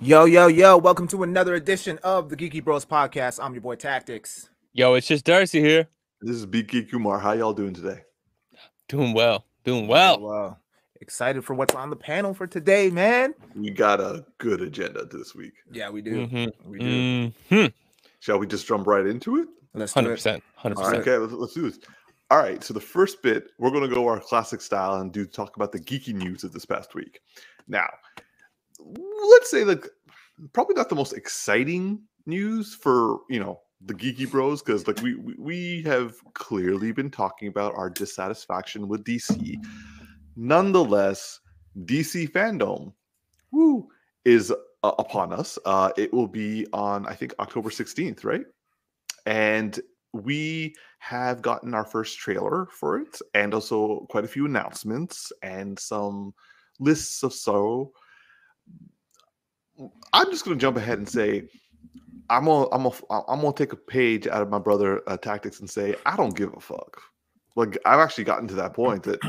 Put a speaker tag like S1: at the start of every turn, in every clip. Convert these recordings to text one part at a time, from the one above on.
S1: Yo, yo, yo, welcome to another edition of the Geeky Bros podcast. I'm your boy Tactics.
S2: Yo, it's just Darcy here.
S3: This is BK Kumar. How y'all doing today?
S2: Doing well. Doing well.
S1: Well, excited for what's on the panel for today, man.
S3: We got a good agenda this week.
S1: Yeah, we do.
S2: Mhm.
S1: We do.
S2: Mhm.
S3: Shall we just jump right into it?
S1: Let's do it.
S2: 100%. 100%.
S3: All right, okay, let's, let's do this. All right, so the first bit, we're going to go our classic style and do talk about the geeky news of this past week. Now, let's say like probably not the most exciting news for you know the geeky bros because like we we- have clearly been talking about our dissatisfaction with DC. Nonetheless, DC fandom, woo, is uh, upon us. Uh, it will be on I think October sixteenth, right? And we have gotten our first trailer for it and also quite a few announcements and some lists of so i'm just going to jump ahead and say i'm gonna i'm gonna i'm gonna take a page out of my brother uh, tactics and say i don't give a fuck. Like i've actually gotten to that point that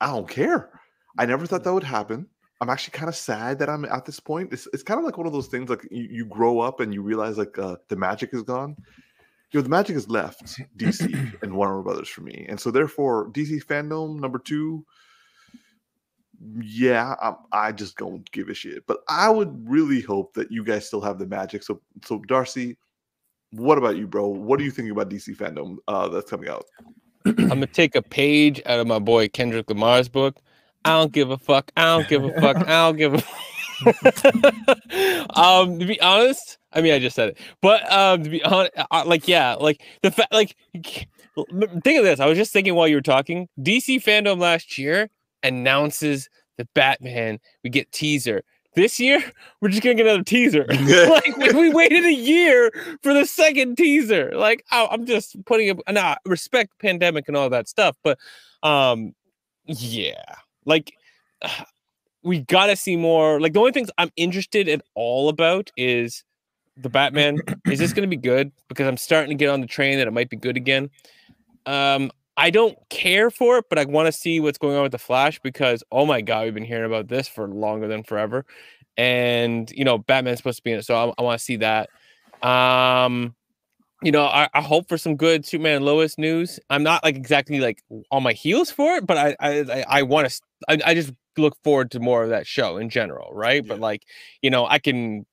S3: i don't care. I never thought that would happen. I'm actually kind of sad that i'm at this point. It's, it's kind of like one of those things like you, you grow up and you realize like uh, the magic is gone. You know, the magic has left DC and Warner Brothers for me, and so therefore DC fandom number two. Yeah, I, I just don't give a shit. But I would really hope that you guys still have the magic. So, so Darcy, what about you, bro? What do you think about DC fandom uh, that's coming out?
S2: I'm gonna take a page out of my boy Kendrick Lamar's book. I don't give a fuck. I don't give a fuck. I don't give a. um, to be honest, I mean, I just said it, but um, to be honest, like, yeah, like the fact, like, think of this. I was just thinking while you were talking. DC fandom last year announces the Batman. We get teaser. This year, we're just gonna get another teaser. like we, waited a year for the second teaser. Like I, I'm just putting. And I respect pandemic and all that stuff, but um, yeah, like we gotta see more. Like the only things I'm interested at all about is the Batman. is this gonna be good? Because I'm starting to get on the train that it might be good again. Um, I don't care for it, but I want to see what's going on with the Flash because oh my god, we've been hearing about this for longer than forever, and you know Batman's supposed to be in it, so I, I want to see that. Um, you know, I, I hope for some good Superman and Lois news. I'm not like exactly like on my heels for it, but I I I, I want to. I, I just look forward to more of that show in general, right? But like you know, I can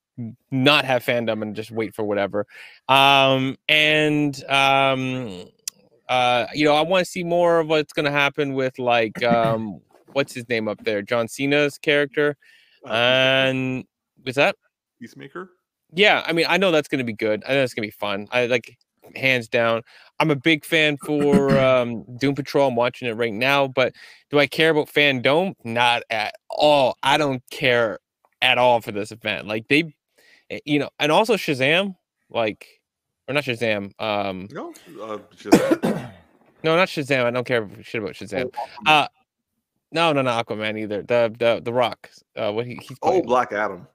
S2: not have fandom and just wait for whatever. Um, and um, uh, you know, I want to see more of what's going to happen with like um, what's his name up there, John Cena's character,
S3: Uh,
S2: and was that?
S3: Peacemaker.
S2: Yeah, I mean, I know that's going to be good. I know it's going to be fun. I like hands down. I'm a big fan for um, Doom Patrol. I'm watching it right now, but do I care about fandom? Not at all. I don't care at all for this event. Like they, eh, you know, and also Shazam, like, or not Shazam. Um,
S3: No, uh, just,
S2: no, not Shazam. I don't care shit about Shazam.
S3: oh,
S2: Uh, no, no, not Aquaman either. The the the Rock. Uh, what he, he's
S3: oh. Black Adam.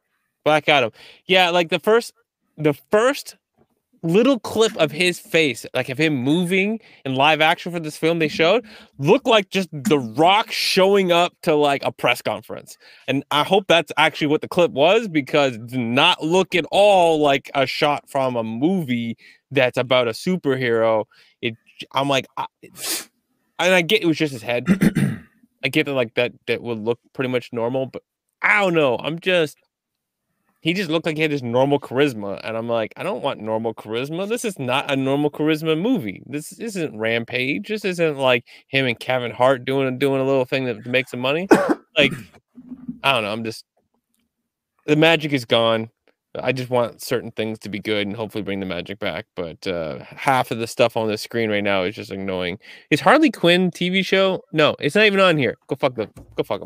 S2: Black Adam. Yeah, like the first the first little clip of his face, like of him moving in live action for this film they showed, looked like just the rock showing up to like a press conference. And I hope that's actually what the clip was because it did not look at all like a shot from a movie that's about a superhero. It I'm like I, and I get it was just his head. I get that like that that would look pretty much normal, but I don't know. I'm just he just looked like he had this normal charisma, and I'm like, I don't want normal charisma. This is not a normal charisma movie. This isn't Rampage. This isn't like him and Kevin Hart doing doing a little thing that to make some money. Like, I don't know. I'm just the magic is gone. I just want certain things to be good and hopefully bring the magic back. But uh, half of the stuff on the screen right now is just annoying. Is Harley Quinn TV show? No, it's not even on here. Go fuck them. Go fuck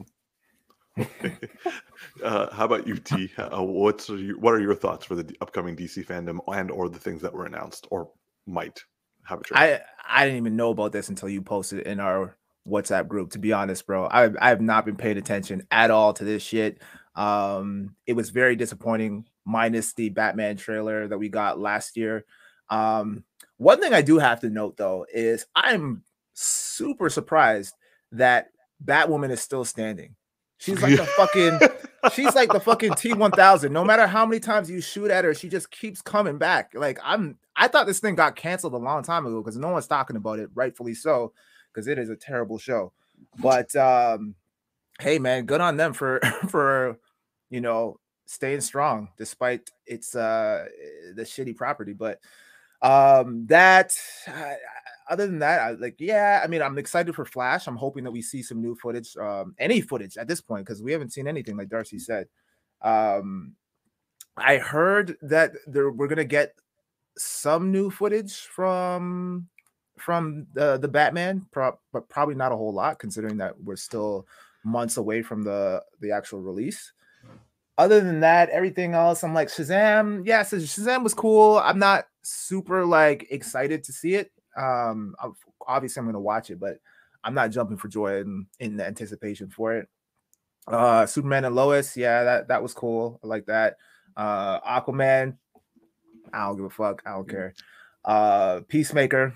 S2: them.
S3: uh, how about you, T? Uh, what's your, what are your thoughts for the upcoming DC fandom and or the things that were announced or might have a trailer?
S1: I I didn't even know about this until you posted in our WhatsApp group. To be honest, bro, I I have not been paying attention at all to this shit. Um, it was very disappointing, minus the Batman trailer that we got last year. Um, one thing I do have to note though is I'm super surprised that Batwoman is still standing. She's like the fucking she's like the fucking T1000. No matter how many times you shoot at her, she just keeps coming back. Like I'm I thought this thing got canceled a long time ago because no one's talking about it, rightfully so, because it is a terrible show. But um hey man, good on them for for you know staying strong despite its uh the shitty property. But um that uh, other than that, I, like yeah, I mean, I'm excited for Flash. I'm hoping that we see some new footage, um, any footage at this point because we haven't seen anything, like Darcy said. Um, I heard that there we're gonna get some new footage from from the the Batman, pro- but probably not a whole lot considering that we're still months away from the the actual release. Other than that, everything else, I'm like Shazam. Yeah, so Shazam was cool. I'm not super like excited to see it. Um, obviously I'm gonna watch it, but I'm not jumping for joy in, in the anticipation for it. Uh, Superman and Lois, yeah, that that was cool. I like that. Uh, Aquaman, I don't give a fuck. I don't care. Uh, Peacemaker,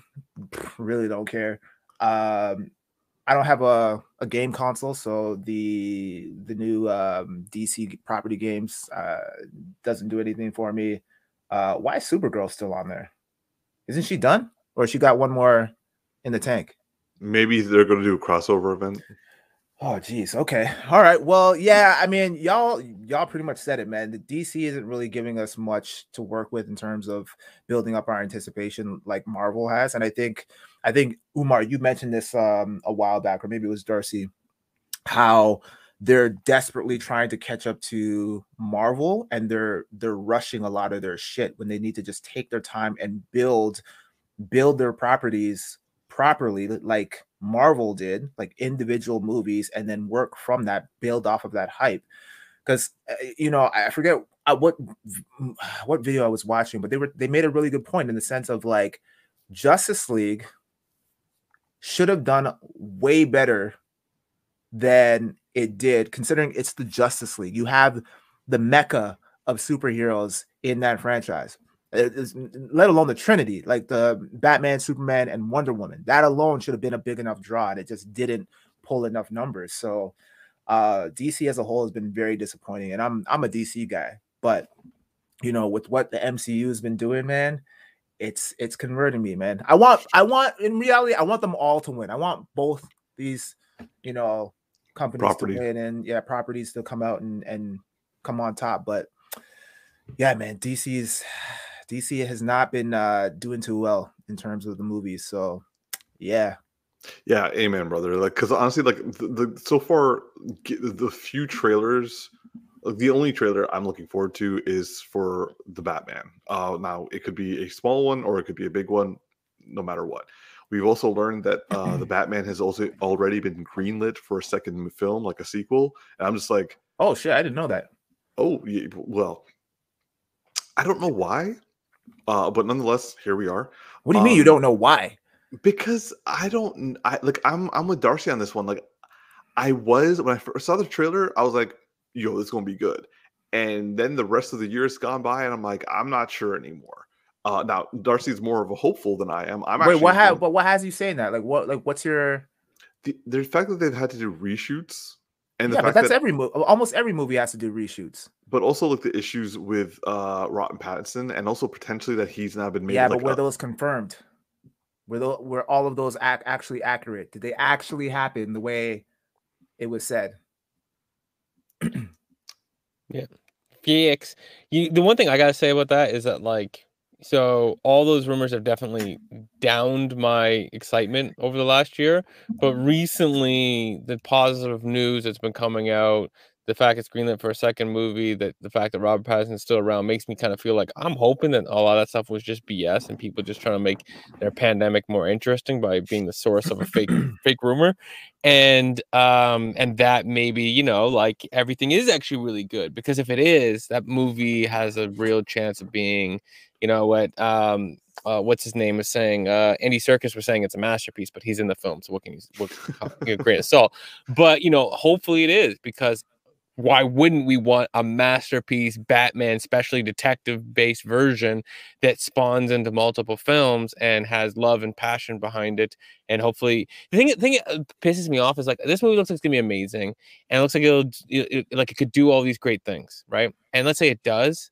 S1: really don't care. Um, I don't have a, a game console, so the the new um, DC property games uh, doesn't do anything for me. Uh, why is Supergirl still on there? Isn't she done? Or she got one more in the tank.
S3: Maybe they're going to do a crossover event.
S1: Oh, geez. Okay. All right. Well, yeah. I mean, y'all, y'all pretty much said it, man. The DC isn't really giving us much to work with in terms of building up our anticipation like Marvel has. And I think, I think Umar, you mentioned this um a while back, or maybe it was Darcy, how they're desperately trying to catch up to Marvel, and they're they're rushing a lot of their shit when they need to just take their time and build build their properties properly like Marvel did, like individual movies, and then work from that, build off of that hype. Because eh, you know, I forget uh, what what video I was watching, but they were they made a really good point in the sense of like Justice League should have done way better than it did, considering it's the Justice League. You have the mecca of superheroes in that franchise let alone the Trinity, like the Batman, Superman, and Wonder Woman. That alone should have been a big enough draw, and it just didn't pull enough numbers. So uh DC as a whole has been very disappointing. And I'm I'm a DC guy, but you know, with what the MCU has been doing, man, it's it's converting me, man. I want I want in reality, I want them all to win. I want both these, you know, companies Property. to win and yeah, properties to come out and and come on top. But yeah, man, DC's DC has not been uh, doing too well in terms of the movies. So, yeah.
S3: Yeah, amen, brother. Like, because honestly, like the, the so far, the few trailers, like, the only trailer I'm looking forward to is for the Batman. Uh, now it could be a small one or it could be a big one, no matter what. We've also learned that uh, the Batman has also already been greenlit for a second film, like a sequel. And I'm just like,
S1: oh shit, I didn't know that.
S3: Oh, yeah, well, I don't know why. Uh, but nonetheless, here we are.
S1: What do you um, mean you um, don't know why?
S3: Because I don't. I like. I'm. I'm with Darcy on this one. Like, I was when I first saw the trailer. I was like, "Yo, this is gonna be good." And then the rest of the year has gone by, and I'm like, I'm not sure anymore. Uh, now Darcy's more of a hopeful than I am. I'm
S1: Wait, what? Ha- but what has you saying that? Like, what? Like, what's your?
S3: The, the fact that they've had to do reshoots
S1: and yeah, but that's that, every movie. Almost every movie has to do reshoots.
S3: But also like the issues with uh Robert Pattinson, and also potentially that he's now been made.
S1: Yeah,
S3: like
S1: but were a- those confirmed? Were those, were all of those ac- actually accurate? Did they actually happen the way it was said?
S2: yeah, Felix. You, the one thing I gotta say about that is that like so all those rumors have definitely downed my excitement over the last year. But recently, the positive news that's been coming out, the fact it's greenlit for a second movie, that the fact that Robert Pattinson's still around makes me kind of feel like I'm hoping that a lot of that stuff was just BS and people just trying to make their pandemic more interesting by being the source of a fake fake rumor. And um and that maybe, you know, like everything is actually really good because if it is, that movie has a real chance of being you know what um uh, what's his name is saying uh Andy Serkis was saying it's a masterpiece, but he's in the film, so what can you what you great assault. But you know, hopefully it is because why wouldn't we want a masterpiece Batman, especially detective based version that spawns into multiple films and has love and passion behind it? And hopefully, the thing, the thing that uh, pisses me off is like this movie looks like it's gonna be amazing, and it looks like it'll it, it, like it could do all these great things, right? And let's say it does,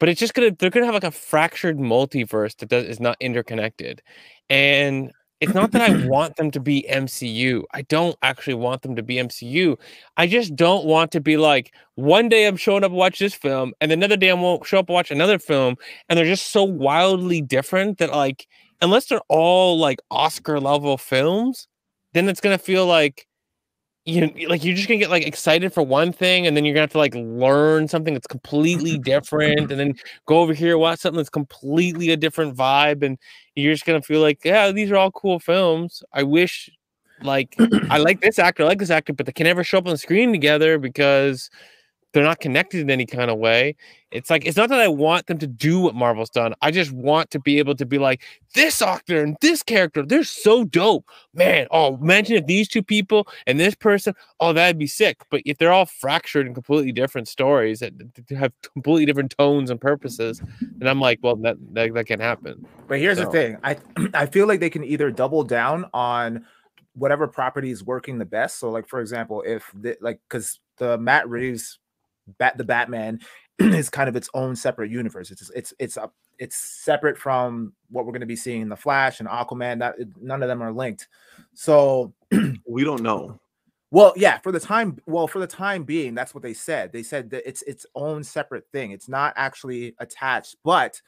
S2: but it's just gonna they're gonna have like a fractured multiverse that does, is not interconnected, and it's not that I want them to be MCU. I don't actually want them to be MCU. I just don't want to be like one day I'm showing up to watch this film, and another day I won't show up to watch another film, and they're just so wildly different that like unless they're all like Oscar level films, then it's gonna feel like you like you're just gonna get like excited for one thing and then you're gonna have to like learn something that's completely different and then go over here watch something that's completely a different vibe and you're just gonna feel like yeah these are all cool films. I wish like i like this actor i like this actor but they can never show up on the screen together because they're not connected in any kind of way. It's like it's not that I want them to do what Marvel's done. I just want to be able to be like this actor and this character. They're so dope, man. Oh, imagine if these two people and this person. Oh, that'd be sick. But if they're all fractured and completely different stories that have completely different tones and purposes, then I'm like, well, that that, that can happen.
S1: But here's so. the thing. I I feel like they can either double down on whatever property is working the best. So, like for example, if the, like because the Matt Reeves Bat the Batman is kind of its own separate universe. It's it's it's a, it's separate from what we're going to be seeing in the Flash and Aquaman. That none of them are linked. So
S3: we don't know.
S1: Well, yeah, for the time well, for the time being, that's what they said. They said that it's its own separate thing. It's not actually attached, but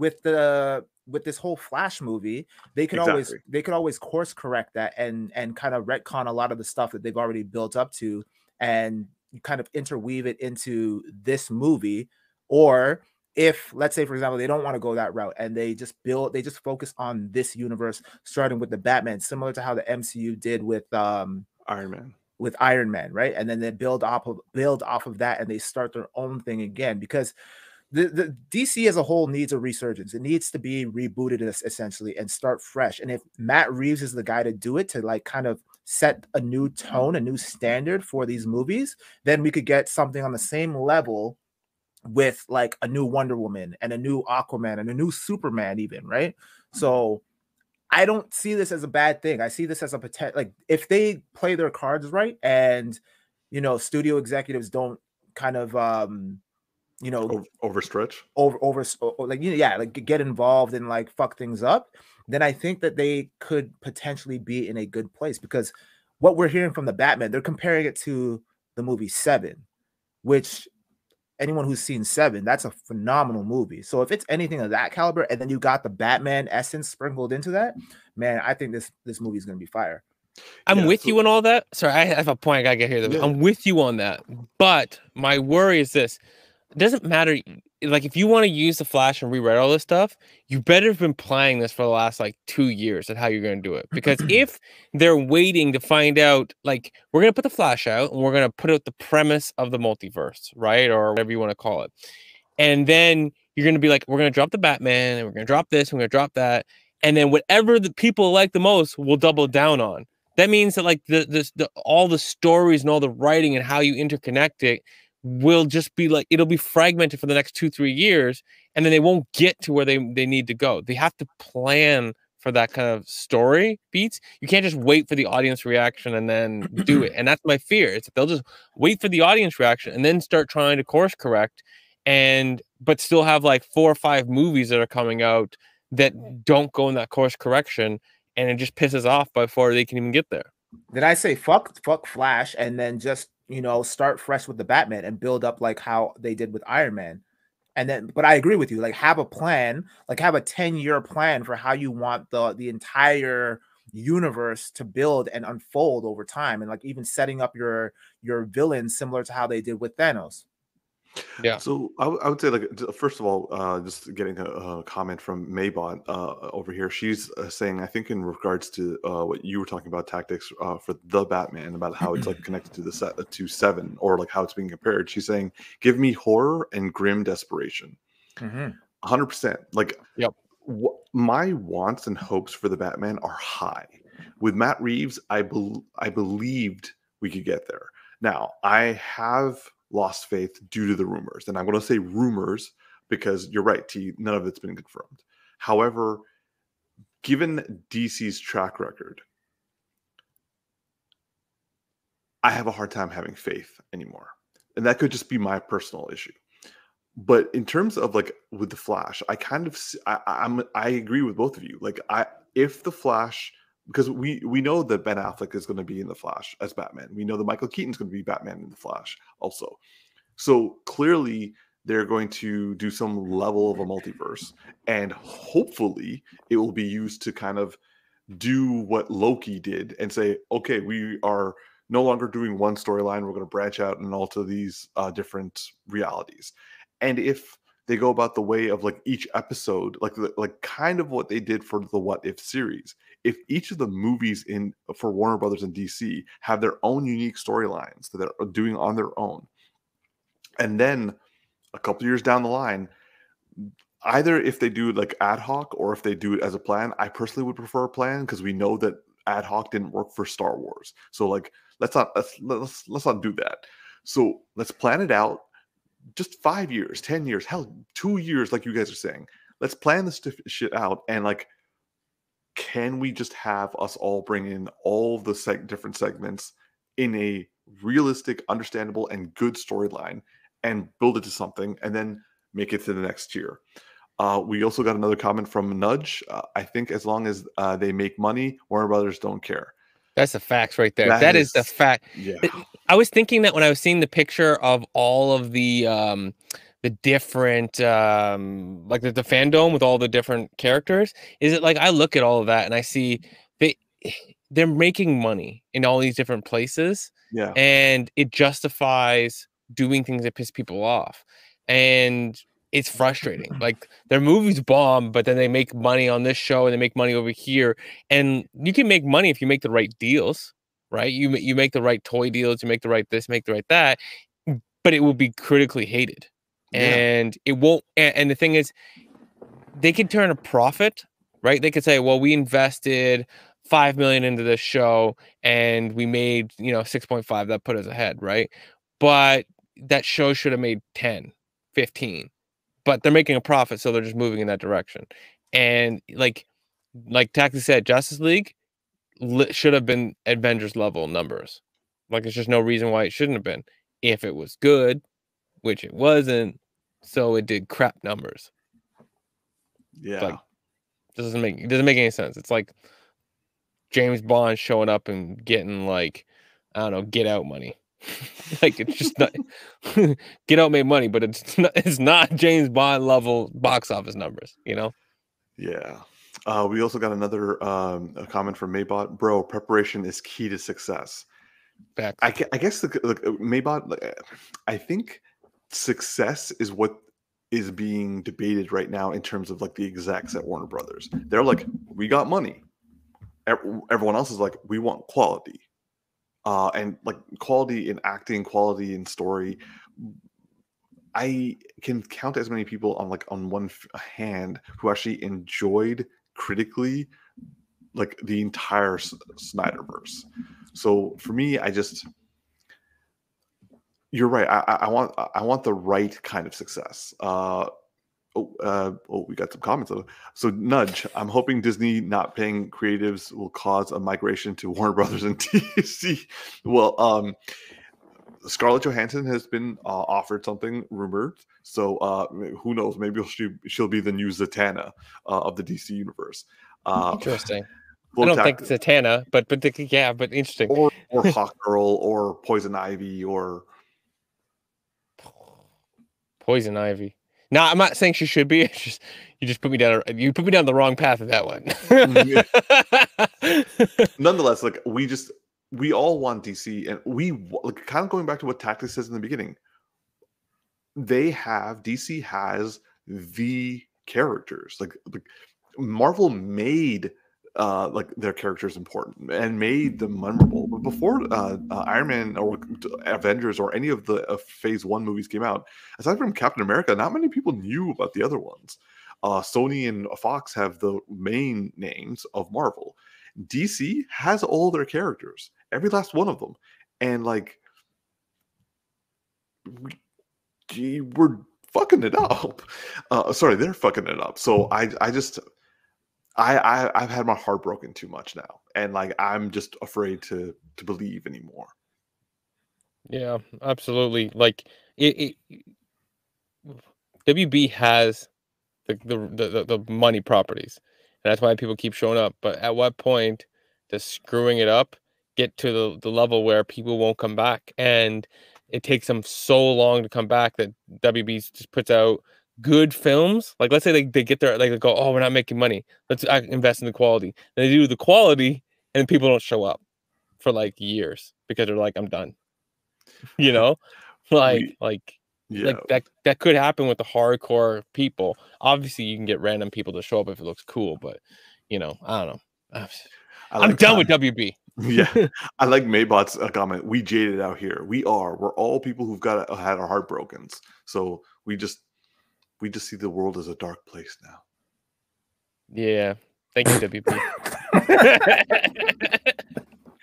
S1: with the with this whole flash movie they could exactly. always they could always course correct that and and kind of retcon a lot of the stuff that they've already built up to and you kind of interweave it into this movie or if let's say for example they don't want to go that route and they just build they just focus on this universe starting with the batman similar to how the mcu did with um
S3: iron man
S1: with iron man right and then they build off of build off of that and they start their own thing again because the, the DC as a whole needs a resurgence. It needs to be rebooted essentially and start fresh. And if Matt Reeves is the guy to do it, to like kind of set a new tone, a new standard for these movies, then we could get something on the same level with like a new Wonder Woman and a new Aquaman and a new Superman, even right. So I don't see this as a bad thing. I see this as a potential. Like if they play their cards right, and you know, studio executives don't kind of um you know
S3: overstretch
S1: over over like you know, yeah like get involved and like fuck things up then i think that they could potentially be in a good place because what we're hearing from the batman they're comparing it to the movie seven which anyone who's seen seven that's a phenomenal movie so if it's anything of that caliber and then you got the batman essence sprinkled into that man i think this this movie is going to be fire
S2: I'm yeah, with so, you on all that. Sorry, I have a point. I gotta get here. Yeah. I'm with you on that. But my worry is this: it doesn't matter. Like if you want to use the Flash and rewrite all this stuff, you better have been playing this for the last like two years at how you're going to do it. Because if they're waiting to find out, like we're going to put the Flash out and we're going to put out the premise of the multiverse, right, or whatever you want to call it, and then you're going to be like, we're going to drop the Batman and we're going to drop this and we're going to drop that, and then whatever the people like the most, we'll double down on. That means that like the, the, the all the stories and all the writing and how you interconnect it will just be like it'll be fragmented for the next two three years and then they won't get to where they, they need to go. They have to plan for that kind of story beats. You can't just wait for the audience reaction and then do it and that's my fear. It's they'll just wait for the audience reaction and then start trying to course correct and but still have like four or five movies that are coming out that don't go in that course correction and it just pisses off before they can even get there.
S1: Did i say fuck fuck flash and then just you know, start fresh with the Batman and build up like how they did with Iron Man. And then, but I agree with you. Like, have a plan, like have a ten year plan for how you want the the entire universe to build and unfold over time, and like even setting up your your villains similar to how they did with Thanos.
S3: Yeah. So I, w- I would say, like, first of all, uh, just getting a, a comment from Maybot uh, over here. She's uh, saying, I think, in regards to uh, what you were talking about tactics uh, for the Batman, about how it's like connected to the set uh, to Seven, or like how it's being compared. She's saying, give me horror and grim desperation. Mm-hmm. 100%. Like,
S2: yep.
S3: Wh- my wants and hopes for the Batman are high. With Matt Reeves, I, be- I believed we could get there Now, I have lost faith due to the rumors, and I'm going to say rumors because you're right, T. None of it's been confirmed. However, given DC's track record, I have a hard time having faith anymore. And that could just be my personal issue. But in terms of like with the Flash, I kind of I, I'm I agree with both of you. Like I if the Flash because we we know that Ben Affleck is going to be in the Flash as Batman. We know that Michael Keaton's going to be Batman in the Flash also. So clearly they're going to do some level of a multiverse and hopefully it will be used to kind of do what Loki did and say, okay, we are no longer doing one storyline. We're going to branch out and alter these uh, different realities. And if they go about the way of like each episode, like like kind of what they did for the What If series. If each of the movies in for Warner Brothers and DC have their own unique storylines that they're uh, doing on their own, and then a couple years down the line, either if they do like ad hoc or if they do it as a plan, I personally would prefer a plan because we know that ad hoc didn't work for Star Wars. So like let's not let's let's, let's not do that. So let's plan it out. Just five years, ten years, hell, two years, like you guys are saying. Let's plan this shit out and like, can we just have us all bring in all the seg- different segments in a realistic, understandable, and good storyline and build it to something, and then make it to the next year. Uh, we also got another comment from Nudge. Uh, I think as long as uh, they make money, Warner Brothers don't care.
S2: That's the facts right there. that, that is, is, the fact.
S3: Yeah.
S2: I was thinking that when I was seeing the picture of all of the um the different um like the, the fandom with all the different characters, is it like I look at all of that and I see they they're making money in all these different places.
S3: Yeah.
S2: And it justifies doing things that piss people off. And it's frustrating. Like their movies bomb, but then they make money on this show and they make money over here. And you can make money if you make the right deals, right? You you make the right toy deals, you make the right this, make the right that, but it will be critically hated, yeah. and it won't. And, and the thing is, they can turn a profit, right? They could say, well, we invested five million into this show and we made you know 6.5 that put us ahead right but that show should have made 10 15 but they're making a profit, so they're just moving in that direction. And like, like Taxi said, Justice League li- should have been Avengers level numbers. Like, there's just no reason why it shouldn't have been. If it was good, which it wasn't, so it did crap numbers.
S3: Yeah,
S2: like, doesn't make it doesn't make any sense. It's like James Bond showing up and getting like I don't know, get out money. like it's just not get out made money, but it's not it's not James Bond level box office numbers, you know?
S3: Yeah. Uh, we also got another um, a comment from Maybot. Bro, preparation is key to success.
S2: Back.
S3: I, I guess the, the uh, Maybot. I think success is what is being debated right now in terms of like the execs at Warner Brothers. They're like, we got money. Everyone else is like, we want quality uh, and like quality in acting, quality in story. I can count as many people on like on one hand who actually enjoyed critically like the entire Snyderverse. So for me, I just you're right. I, I want I want the right kind of success. Uh, Oh, uh, oh, we got some comments. So, nudge. I'm hoping Disney not paying creatives will cause a migration to Warner Brothers and DC. Well, um, Scarlett Johansson has been uh, offered something rumored. So, uh, who knows? Maybe she'll, she'll be the new Zatanna uh, of the DC universe. Uh,
S2: interesting. I don't think Zatanna, but but the, yeah, but interesting.
S3: Or or Hawk Girl or Poison Ivy or
S2: Poison Ivy. No, I'm not saying she should be. It's just you just put me down. You put me down the wrong path of that one.
S3: Nonetheless, like we just we all want DC, and we like kind of going back to what Tactics says in the beginning. They have DC has the characters like, like Marvel made uh, like their characters important and made them memorable. But before uh, uh, Iron Man or Avengers or any of the uh, Phase One movies came out, aside from Captain America, not many people knew about the other ones. Uh, Sony and Fox have the main names of Marvel. DC has all their characters, every last one of them, and like we, we're fucking it up. Uh, sorry, they're fucking it up. So I, I just, I, I, I've had my heart broken too much now, and like I'm just afraid to to believe anymore.
S2: Yeah, absolutely. Like it, it WB has the, the the the money properties, and that's why people keep showing up. But at what point does screwing it up get to the, the level where people won't come back? And it takes them so long to come back that WB just puts out good films. Like let's say they, they get there, like they go, oh, we're not making money. Let's invest in the quality. And they do the quality, and people don't show up for like years because they're like, I'm done. You know, like
S3: We-
S2: like
S3: Yeah,
S2: like that that could happen with the hardcore people. Obviously, you can get random people to show up if it looks cool, but you know, I don't know. I'm,
S3: I
S2: I'm done with WB.
S3: Yeah, I like Maybot's uh, comment. We jaded out here. We are. We're all people who've got had our heart broken. So we just we just see the world as a dark place now.
S2: Yeah, thank you, WB.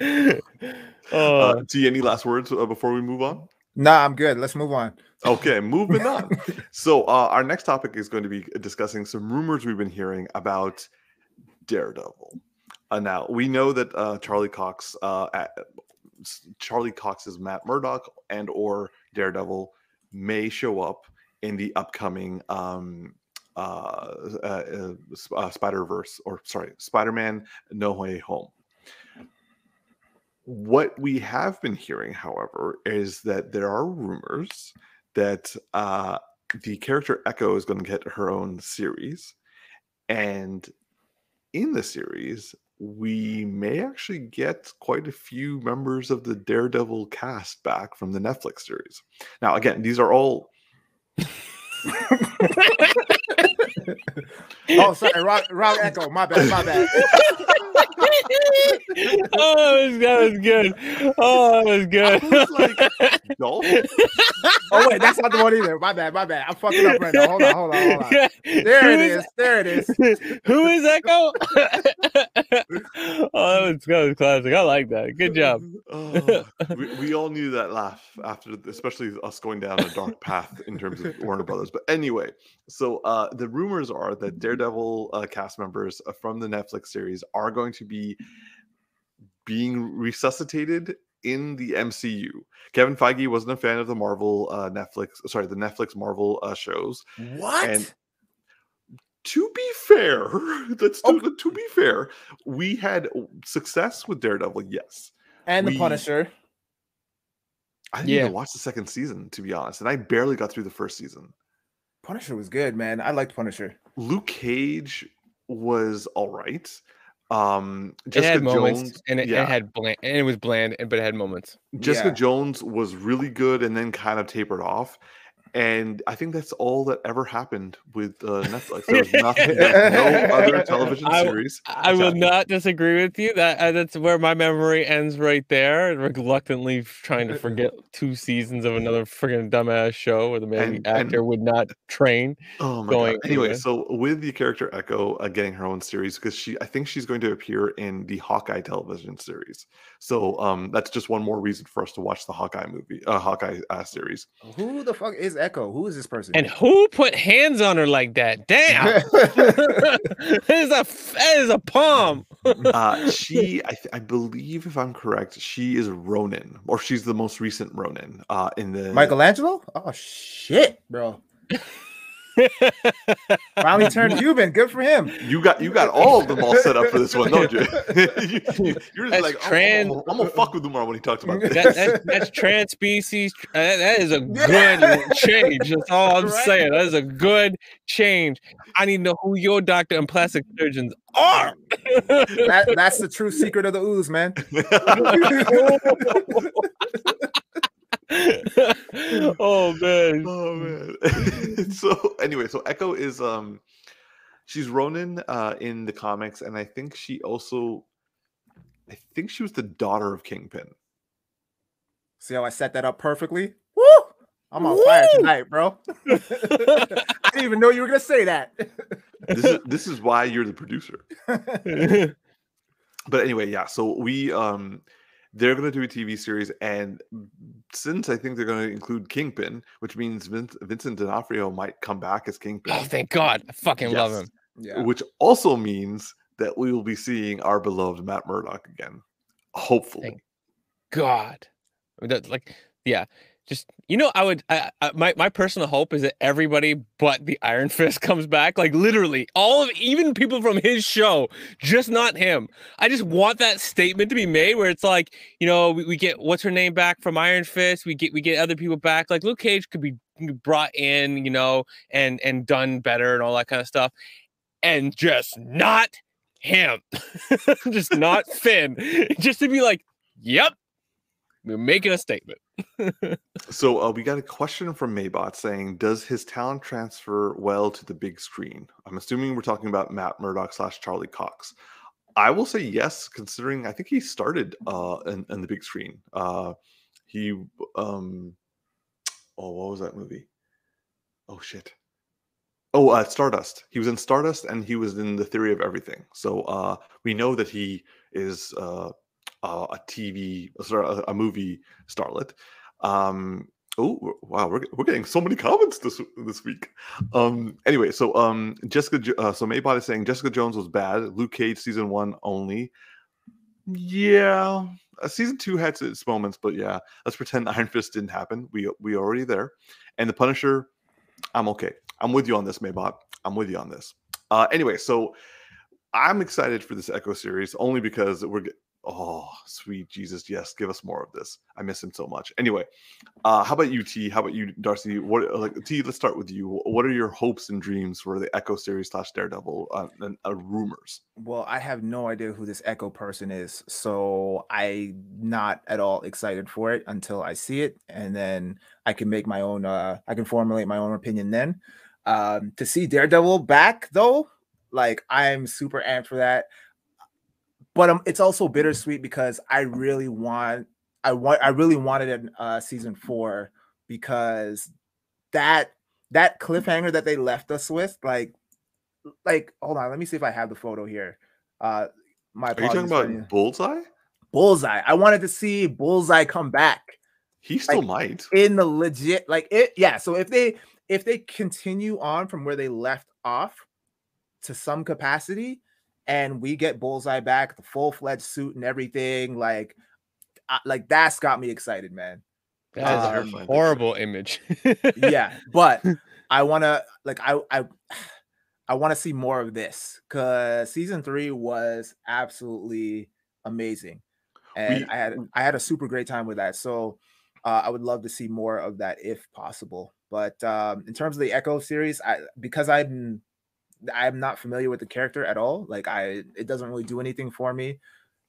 S2: oh,
S3: Uh, T, any last words uh, before we move on?
S1: Nah, I'm good. Let's move on.
S3: Okay, moving on. So uh, our next topic is going to be discussing some rumors we've been hearing about Daredevil. Uh, now we know that uh, Charlie Cox, uh, at, Charlie Cox's Matt Murdock and or Daredevil may show up in the upcoming um, uh, uh, uh, Spider Verse or sorry, Spider Man No Way Home. What we have been hearing, however, is that there are rumors that uh, the character Echo is going to get her own series, and in the series, we may actually get quite a few members of the Daredevil cast back from the Netflix series. Now, again, these are all
S1: Oh, sorry, wrong, wrong echo. My bad, my bad.
S2: oh, that was good. Oh, that was good.
S3: I was like, no,
S1: Oh wait, that's not the one either. My bad, my bad. I'm fucking up right now. Hold on, hold on, hold on. There it is. There it is.
S2: Who is Echo? oh, that was, that was classic. I like that. Good job.
S3: Oh, we, we all knew that laugh after, especially us going down a dark path in terms of Warner Brothers. But anyway, so uh, the rumors are that Daredevil uh, cast members uh, from the Netflix series are going to be being resuscitated in the MCU. Kevin Feige wasn't a fan of the Marvel uh, Netflix, sorry, the Netflix Marvel uh, shows.
S1: What?
S3: And to be fair, that's to, to be fair, we had success with Daredevil, yes.
S1: and the Punisher.
S3: I didn't
S2: Yeah.
S3: even watch the second season, to be honest, and I barely got through the first season.
S1: Punisher was good, man. I liked Punisher.
S3: Luke Cage was all right. Um,
S2: It
S3: Jessica
S2: had moments,
S3: Jones,
S2: and it,
S3: yeah.
S2: it had bland, and it was bland, but it had moments.
S3: Jessica
S1: Yeah.
S3: Jones was really good, and then kind of tapered off. And I think that's all that ever happened with uh, Netflix. There was nothing, there was no other television
S2: I-
S3: series.
S2: I will not disagree with you. That uh, that's where my memory ends right there. Reluctantly trying to forget two seasons of another freaking dumbass show where the main
S3: And- and-
S2: actor would not train.
S3: Oh my
S2: going
S3: god. Anyway,
S2: anywhere.
S3: so with the character Echo uh, getting her own series because she I think she's going to appear in the Hawkeye television series. So um that's just one more reason for us to watch the Hawkeye movie, uh Hawkeye uh, series.
S1: Who the fuck is Echo? Who is this person?
S2: And who put hands on her like that? Damn, that is a that is a palm.
S3: Uh she I, th- I believe if I'm correct, she is Ronin or she's the most recent Ronin uh in the
S1: Michelangelo? Oh shit, bro. Finally turned Cuban. Good for him.
S3: You got you got all of them all set up for this one, don't you? you are just like,
S2: trans-
S3: I'm, I'm gonna fuck with Umar when he talks about this.
S2: that, that, that's trans species. uh, That, that is a good change. That's all I'm
S1: Right.
S2: saying. That is a good change. I need to know who your doctor and plastic surgeons are.
S1: That, that's the true secret of the ooze, man.
S2: oh man.
S3: oh man. so anyway, so Echo is um she's Ronin uh in the comics, and I think she also I think she was the daughter of Kingpin.
S1: See how I set that up perfectly? Woo! I'm on fire tonight, bro. I didn't even know you were gonna say that.
S3: This is this is why you're the producer. But anyway, yeah. So we um they're going to do a TV series, and since I think they're going to include Kingpin, which means Vince, Vincent D'Onofrio might come back as Kingpin.
S2: Oh, thank God! I fucking love him.
S1: Yeah.
S3: Which also means that we will be seeing our beloved Matt Murdock again. Hopefully.
S2: Thank God, I mean, that, like, yeah, just you know, I would. I, I, my my personal hope is that everybody but the Iron Fist comes back. Like literally, all of even people from his show, just not him. I just want that statement to be made where it's like, you know, we, we get what's her name back from Iron Fist. We get we get other people back. Like Luke Cage could be brought in, you know, and and done better and all that kind of stuff, and just not him, just not Finn, just to be like, yep, we're making a statement.
S3: So uh, we got a question from Maybot saying, "Does his talent transfer well to the big screen?" I'm assuming we're talking about Matt Murdock slash Charlie Cox. I will say yes, considering I think he started uh, in, in the big screen. Uh, he, um, oh, what was that movie? Oh shit. Oh, uh, Stardust. He was in Stardust, and he was in The Theory of Everything. So uh, we know that he is uh, uh, a TV, sorry, a, a movie starlet. Um, oh wow, we're, we're getting so many comments this this week. Um, anyway, so um, Jessica, uh, so Maybot is saying Jessica Jones was bad. Luke Cage season one only. Yeah, uh, season two had its moments, but yeah, let's pretend Iron Fist didn't happen. We we already there, and the Punisher. I'm okay. I'm with you on this, Maybot. I'm with you on this. Uh, anyway, so I'm excited for this Echo series only because we're oh sweet Jesus, yes, give us more of this. I miss him so much. Anyway, uh, how about you, T? How about you, Darcy? What like T? Let's start with you. What are your hopes and dreams for the Echo series slash Daredevil uh, and uh, rumors?
S1: Well, I have no idea who this Echo person is, so I'm not at all excited for it until I see it, and then I can make my own. Uh, I can formulate my own opinion then. Um, to see Daredevil back though, like I'm super amped for that. But um, it's also bittersweet because I really want, I want, I really wanted in uh, season four because that that cliffhanger that they left us with, like like hold on let me see if i have the photo here uh my
S3: Are you talking
S1: apologies for any-
S3: about Bullseye?
S1: bullseye i wanted to see bullseye come back
S3: He still
S1: Like,
S3: might.
S1: in the legit like it yeah so if they if they continue on from where they left off to some capacity and we get bullseye back the full-fledged suit and everything like I, like that's got me excited man
S2: That is Uh,
S3: a
S2: horrible image.
S1: yeah but i want to like i i i want to see more of this because season three was absolutely amazing and
S3: We-
S1: i had i had a super great time with that so uh, i would love to see more of that if possible but um in terms of the echo series i because i'm i'm not familiar with the character at all like i it doesn't really do anything for me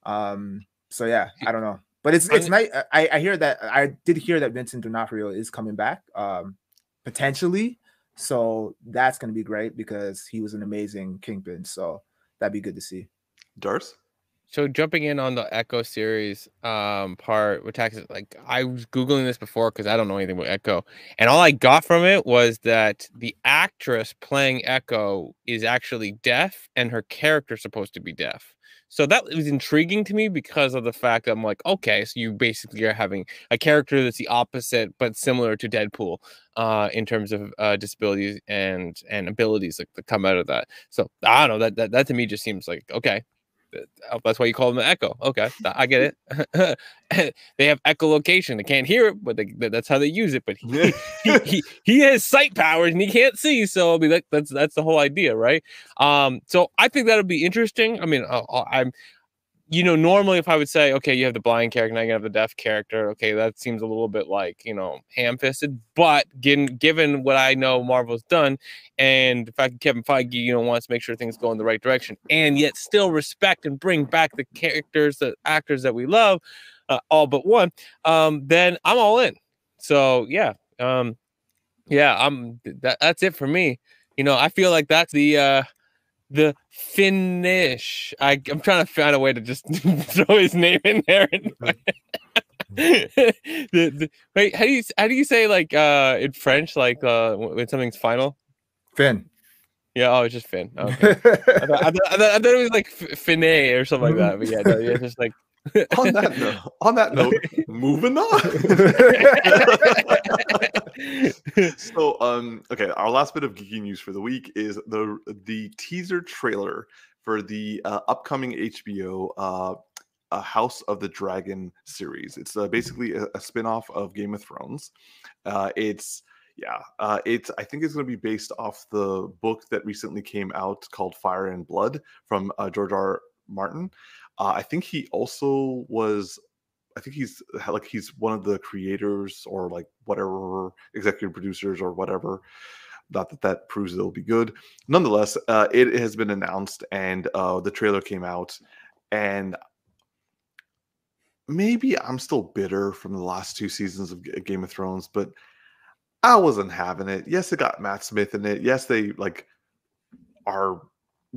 S1: um so yeah i don't know but it's it's nice i i hear that i did hear that vincent d'onofrio is coming back um potentially so that's going to be great because he was an amazing kingpin so that'd be good to see
S3: Darce?
S2: So jumping in on the Echo series um part with Tactics, like I was googling this before because I don't know anything about Echo, and all I got from it was that the actress playing Echo is actually deaf, and her character's supposed to be deaf. So that was intriguing to me because of the fact that I'm like, okay, so you basically are having a character that's the opposite but similar to Deadpool, uh, in terms of uh, disabilities and and abilities that, that come out of that. So I don't know that that, that to me just seems like okay, that's why you call them the echo. Okay, I get it. they have echolocation. They can't hear it, but they, that's how they use it. But he, he, he, he has sight powers and he can't see, so I mean that, that's that's the whole idea, right? Um, so I think that'll be interesting. I mean, uh, uh, I'm. You know, normally if I would say, okay, you have the blind character, now you have the deaf character, okay, that seems a little bit like, you know, ham-fisted. But given given what I know Marvel's done, and the fact that Kevin Feige, you know, wants to make sure things go in the right direction, and yet still respect and bring back the characters, the actors that we love, uh, all but one, um, then I'm all in. So yeah, um, yeah, I'm. That, that's it for me. You know, I feel like that's the uh, the finish. I, I'm trying to find a way to just throw his name in there. The, the, wait, how do you how do you say like uh in French like uh when something's final?
S1: finn
S2: Yeah, oh, it's just Finn. Okay. I, thought, I, thought, I thought- it was like f- Finet or something like that. But yeah, no, yeah, just like
S3: on that note, on that note, moving on. so, um, okay, our last bit of geeky news for the week is the the teaser trailer for the uh, upcoming HBO uh, a House of the Dragon series. It's uh, basically a, a spin-off of Game of Thrones. Uh, it's yeah, uh, it's I think it's going to be based off the book that recently came out called Fire and Blood from uh, George R. Martin. Uh, I think he also was. I think he's like he's one of the creators or like whatever executive producers or whatever. Not that that proves it'll be good. Nonetheless, uh, it has been announced and uh, the trailer came out, and maybe I'm still bitter from the last two seasons of Game of Thrones, but I wasn't having it. Yes, it got Matt Smith in it. Yes, they like are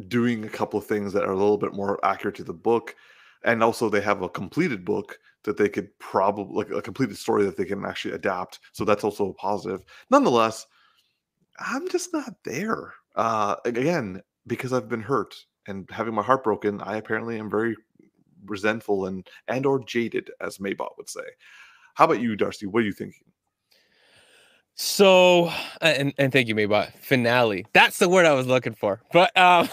S3: doing a couple of things that are a little bit more accurate to the book, and also they have a completed book that they could probably like a completed story that they can actually adapt. So that's also a positive. Nonetheless, I'm just not there. Uh, again, because I've been hurt and having my heart broken, I apparently am very resentful and and or jaded, as Maybot would say. How about you, Darcy? What are you thinking?
S2: So, and, and thank you, Maybot. Finale. That's the word I was looking for. But um,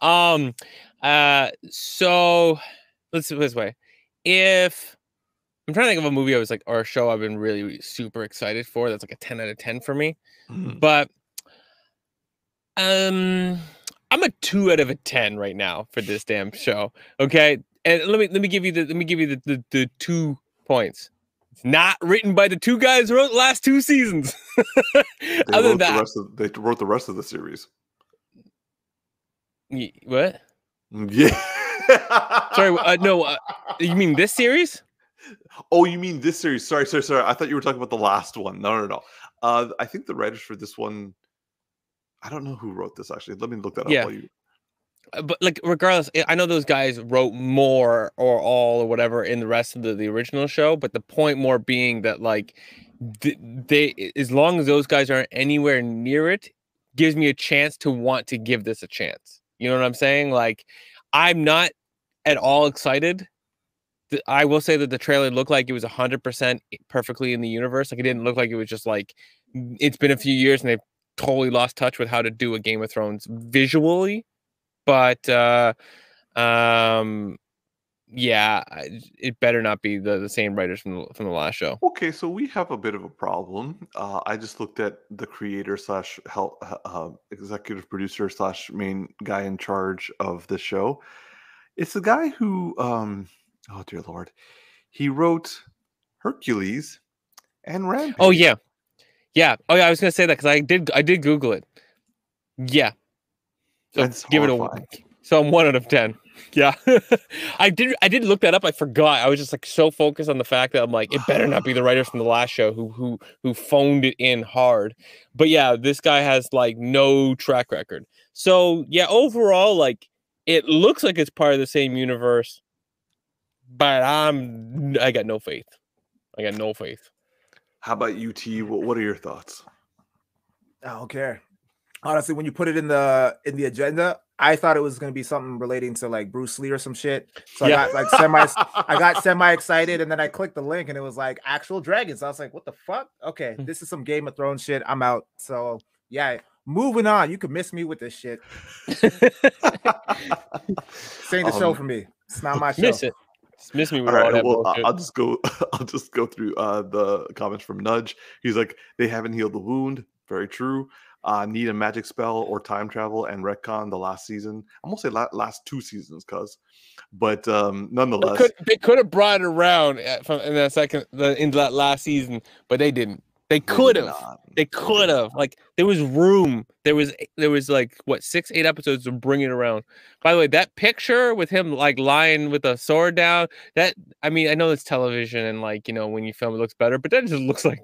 S2: um, uh, so let's do this way. If I'm trying to think of a movie I was like, or a show I've been really super excited for, that's like a 10 out of 10 for me. Mm. But um, I'm a two out of a 10 right now for this damn show. Okay. And let me let me give you the let me give you the, the, the two points. It's not written by the two guys who wrote the last two seasons.
S3: Other than that, the of, they wrote the rest of the series.
S2: What?
S3: Mm, yeah.
S2: sorry. Uh, no. Uh, you mean this series?
S3: Oh, you mean this series? Sorry, sorry, sorry. I thought you were talking about the last one. No, no, no. Uh, I think the writers for this one. I don't know who wrote this actually. Let me look that
S2: yeah.
S3: up. You...
S2: But like regardless i know those guys wrote more or all or whatever in the rest of the, the original show but the point more being that like they as long as those guys aren't anywhere near it gives me a chance to want to give this a chance. You know what i'm saying? Like i'm not at all excited. I will say that the trailer looked like it was 100% perfectly in the universe. Like it didn't look like it was just like it's been a few years and they've totally lost touch with how to do a game of thrones visually but uh, um, yeah, it better not be the, the same writers from the, from the last show.
S3: Okay, so we have a bit of a problem. Uh, I just looked at the creator slash help uh, executive producer slash main guy in charge of the show. It's the guy who, um, oh dear lord, he wrote Hercules and Rampage.
S2: Oh yeah, yeah. Oh yeah, I was gonna say that because I did I did Google it. Yeah, so That's give horrifying. it a so I'm one out of ten. Yeah, I did. I did look that up. I forgot. I was just like so focused on the fact that I'm like, it better not be the writers from the last show who who who phoned it in hard. But yeah, this guy has like no track record. So yeah, overall, like it looks like it's part of the same universe, but I'm I got no faith. I got no faith.
S3: How about UT? What are your thoughts?
S1: I don't care honestly, when you put it in the in the agenda, I thought it was going to be something relating to like Bruce Lee or some shit. So yeah. I got like semi, I got semi excited, and then I clicked the link, and it was like actual dragons. I was like, what the fuck? Okay, hmm. this is some Game of Thrones shit. I'm out. So yeah, moving on. You can miss me with this shit. Saying the um, show for me. It's not my show.
S2: Miss it. miss me with
S3: all, right, well, bullshit. I'll just go. I'll just go through uh, the comments from Nudge. He's like, they haven't healed the wound. Very true uh, need a magic spell or time travel and retcon the last season. I'm gonna say la- last two seasons, cuz, but um, nonetheless,
S2: they could, they could have brought it around at, from in that second the, in that last season, but they didn't. They could have. They could have. Like there was room. There was there was like what six eight episodes to bring it around. By the way, that picture with him like lying with a sword down. That I mean, I know it's television and like you know when you film it looks better, but that just looks like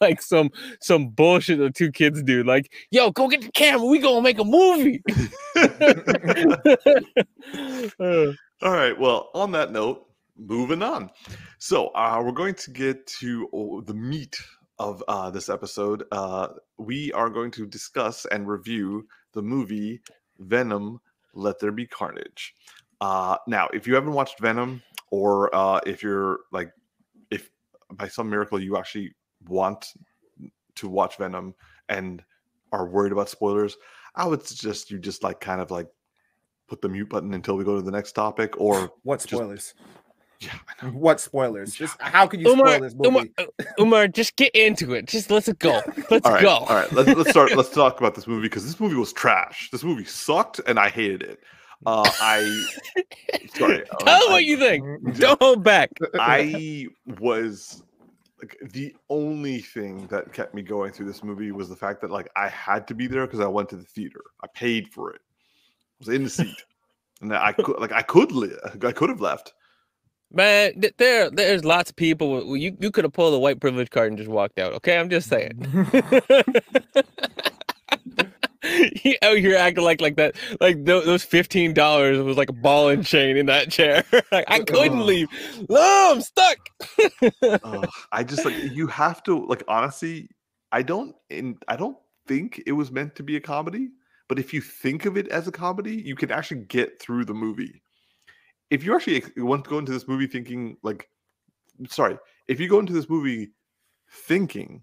S2: like some some bullshit the two kids do. Like, yo, go get the camera. We gonna make a movie.
S3: All right. Well, on that note, moving on. So uh, we're going to get to oh, the meat of uh, this episode, uh, we are going to discuss and review the movie Venom Let There Be Carnage. Uh, now, if you haven't watched Venom, or uh, if you're like, if by some miracle you actually want to watch Venom and are worried about spoilers, I would suggest you just like kind of like put the mute button until we go to the next topic, or
S1: What
S3: Just-
S1: spoilers?
S3: Yeah,
S1: What spoilers? Just how could you
S2: Umar,
S1: spoil this movie?
S2: Umar, uh, Umar, just get into it. Just let's go. Let's
S3: All right,
S2: go.
S3: all right. Let's, let's start. Let's talk about this movie because this movie was trash. This movie sucked, and I hated it. Uh, I sorry. uh,
S2: Tell them
S3: I-
S2: what you think.
S1: Mhm.
S2: Don't hold back.
S3: I was like the only thing that kept me going through this movie was the fact that like I had to be there because I went to the theater. I paid for it. I was in the seat, and I could like I could li- I could have left.
S2: Man, there, there's lots of people. You, you could have pulled a white privilege card and just walked out. Okay, I'm just saying. you out here acting like like that, like tho- those fifteen dollars was like a ball and chain in that chair. like, I couldn't leave. No, I'm stuck.
S3: I just like you have to like honestly. I don't in I don't think it was meant to be a comedy. But if you think of it as a comedy, you can actually get through the movie. If you actually want to go into this movie thinking like, sorry, if you go into this movie thinking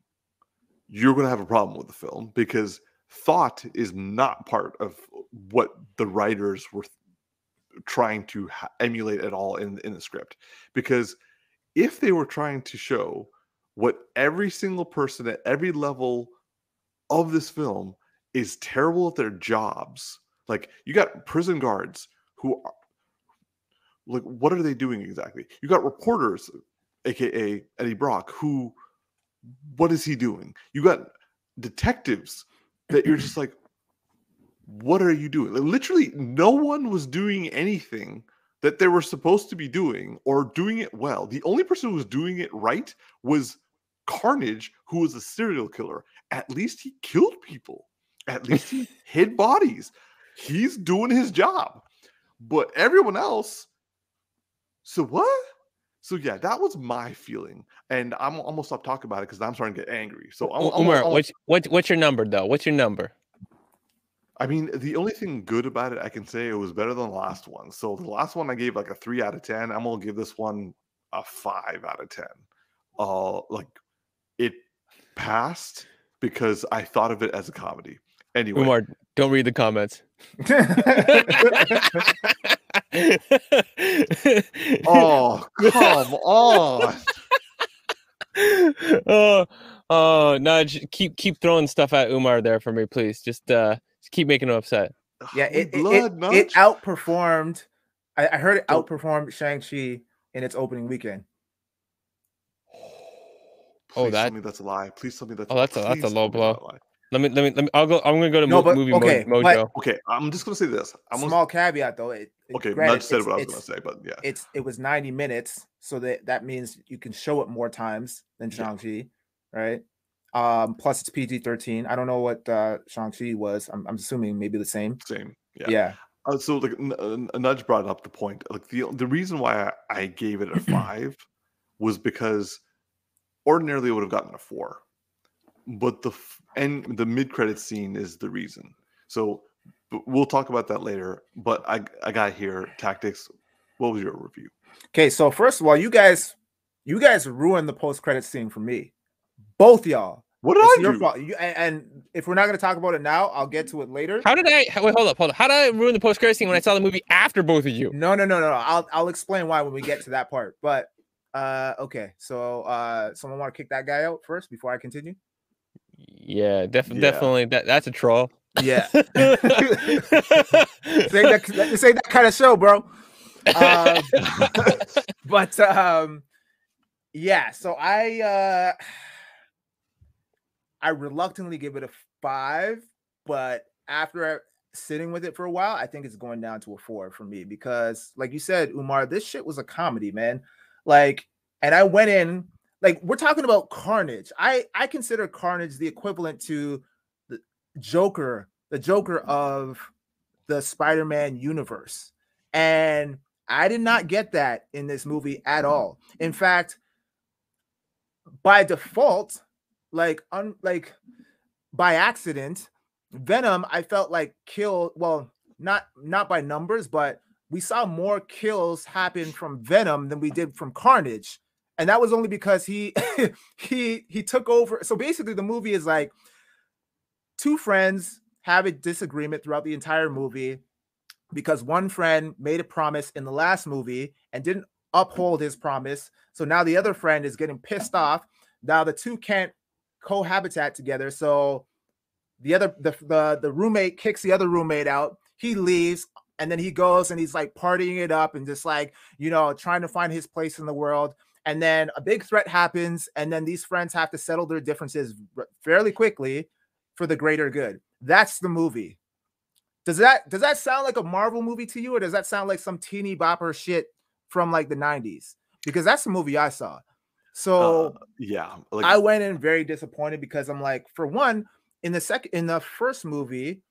S3: you're going to have a problem with the film because thought is not part of what the writers were trying to ha- emulate at all in in the script. Because if they were trying to show what every single person at every level of this film is terrible at their jobs like you got prison guards who like what are they doing exactly? You got reporters aka eddie brock who what is he doing? You got detectives that you're just like what are you doing? Like, literally no one was doing anything that they were supposed to be doing or doing it well. The only person who was doing it right was carnage who was a serial killer. At least he killed people. At least he hid bodies. He's doing his job. But everyone else so what so yeah that was my feeling and i'm almost stop talking about it because i'm starting to get angry so I'm, I'm-
S2: Umar,
S3: I'm-
S2: what's what, what's your number though? What's your number?
S3: I mean, the only thing good about it, I can say it was better than the last one. So the last one I gave like a three out of ten. I'm gonna give this one a five out of ten. Uh, like it passed because I thought of it as a comedy. Anyway,
S2: Umar, don't read the comments.
S3: oh come on!
S2: oh, oh, no! j- Keep keep throwing stuff at Umar there for me, please. Just uh, just keep making him upset.
S1: yeah, it, it,
S3: blood
S1: it, it outperformed. I, I heard it
S3: So-
S1: outperformed Shang-Chi in its opening weekend.
S2: Oh, that-
S3: tell me that's a lie. Please tell me that's.
S2: Oh, that's a- that's a low
S3: tell me
S2: blow.
S3: A lie.
S2: Let me let me let me. I'll go. I'm gonna go to
S1: No,
S2: mo-
S1: but-
S2: movie Mo-
S1: okay, but-
S2: mojo.
S3: Okay, I'm just gonna say this. I'm gonna,
S1: Small caveat though. It, it-
S3: okay.
S1: granted,
S3: Nudge said what I was gonna say, but yeah.
S1: It's it was 90 minutes, so that that means you can show it more times than
S3: Yeah.
S1: Shang-Chi, right? Um, plus it's PG-13. I don't know what uh Shang-Chi was. I'm, I'm assuming maybe the same.
S3: Same.
S1: Yeah.
S3: Yeah. Uh, so like N- N- Nudge brought up the point. Like the the reason why I, I gave it a five was because ordinarily it would have gotten a four, but the f- and the mid credit scene is the reason. So but we'll talk about that later. But I I got here tactics. What was your review?
S1: Okay, so first of all, you guys, you guys ruined the post-credit scene for me. Both y'all.
S3: What did
S1: It's
S3: I
S1: your
S3: do?
S1: fault. You, and, and if we're not going to talk about it now, I'll get to it later.
S2: How did I wait? Hold up, hold up. How did I ruin the post credit scene when I saw the movie after both of you?
S1: No, no, no, no. I'll I'll explain why when we get to that part. But uh okay, so uh someone want to kick that guy out first before I continue?
S2: Yeah, def-
S3: Yeah.
S2: definitely. That that's a troll.
S1: Yeah. this ain't that, this ain't that kind of show, bro. Um, but um yeah, so I uh I reluctantly give it a five, but after sitting with it for a while, I think it's going down to a four for me because, like you said, Umar, this shit was a comedy, man. Like, and I went in like we're talking about Carnage. I I consider Carnage the equivalent to the Joker, the Joker mm-hmm. of the Spider-Man universe, and I did not get that in this movie at mm-hmm. all. In fact, by default, like un like by accident, Venom, I felt like killed. Well, not not by numbers, but we saw more kills happen from Venom than we did from Carnage. And that was only because he he he took over. So basically the movie is like two friends have a disagreement throughout the entire movie because one friend made a promise in the last movie and didn't uphold his promise. So now the other friend is getting pissed off. Now the two can't cohabitat together. So the other the, the the roommate kicks the other roommate out. He leaves and then he goes and he's like partying it up and just like, you know, trying to find his place in the world. And then a big threat happens and then these friends have to settle their differences fairly quickly for the greater good. That's the movie. Does that does that sound like a Marvel movie to you, or does that sound like some teeny bopper shit from like the 90s? Because that's the movie I saw. So
S3: Uh, yeah, like
S1: I went in very disappointed because I'm like, for one, in the second in the first movie,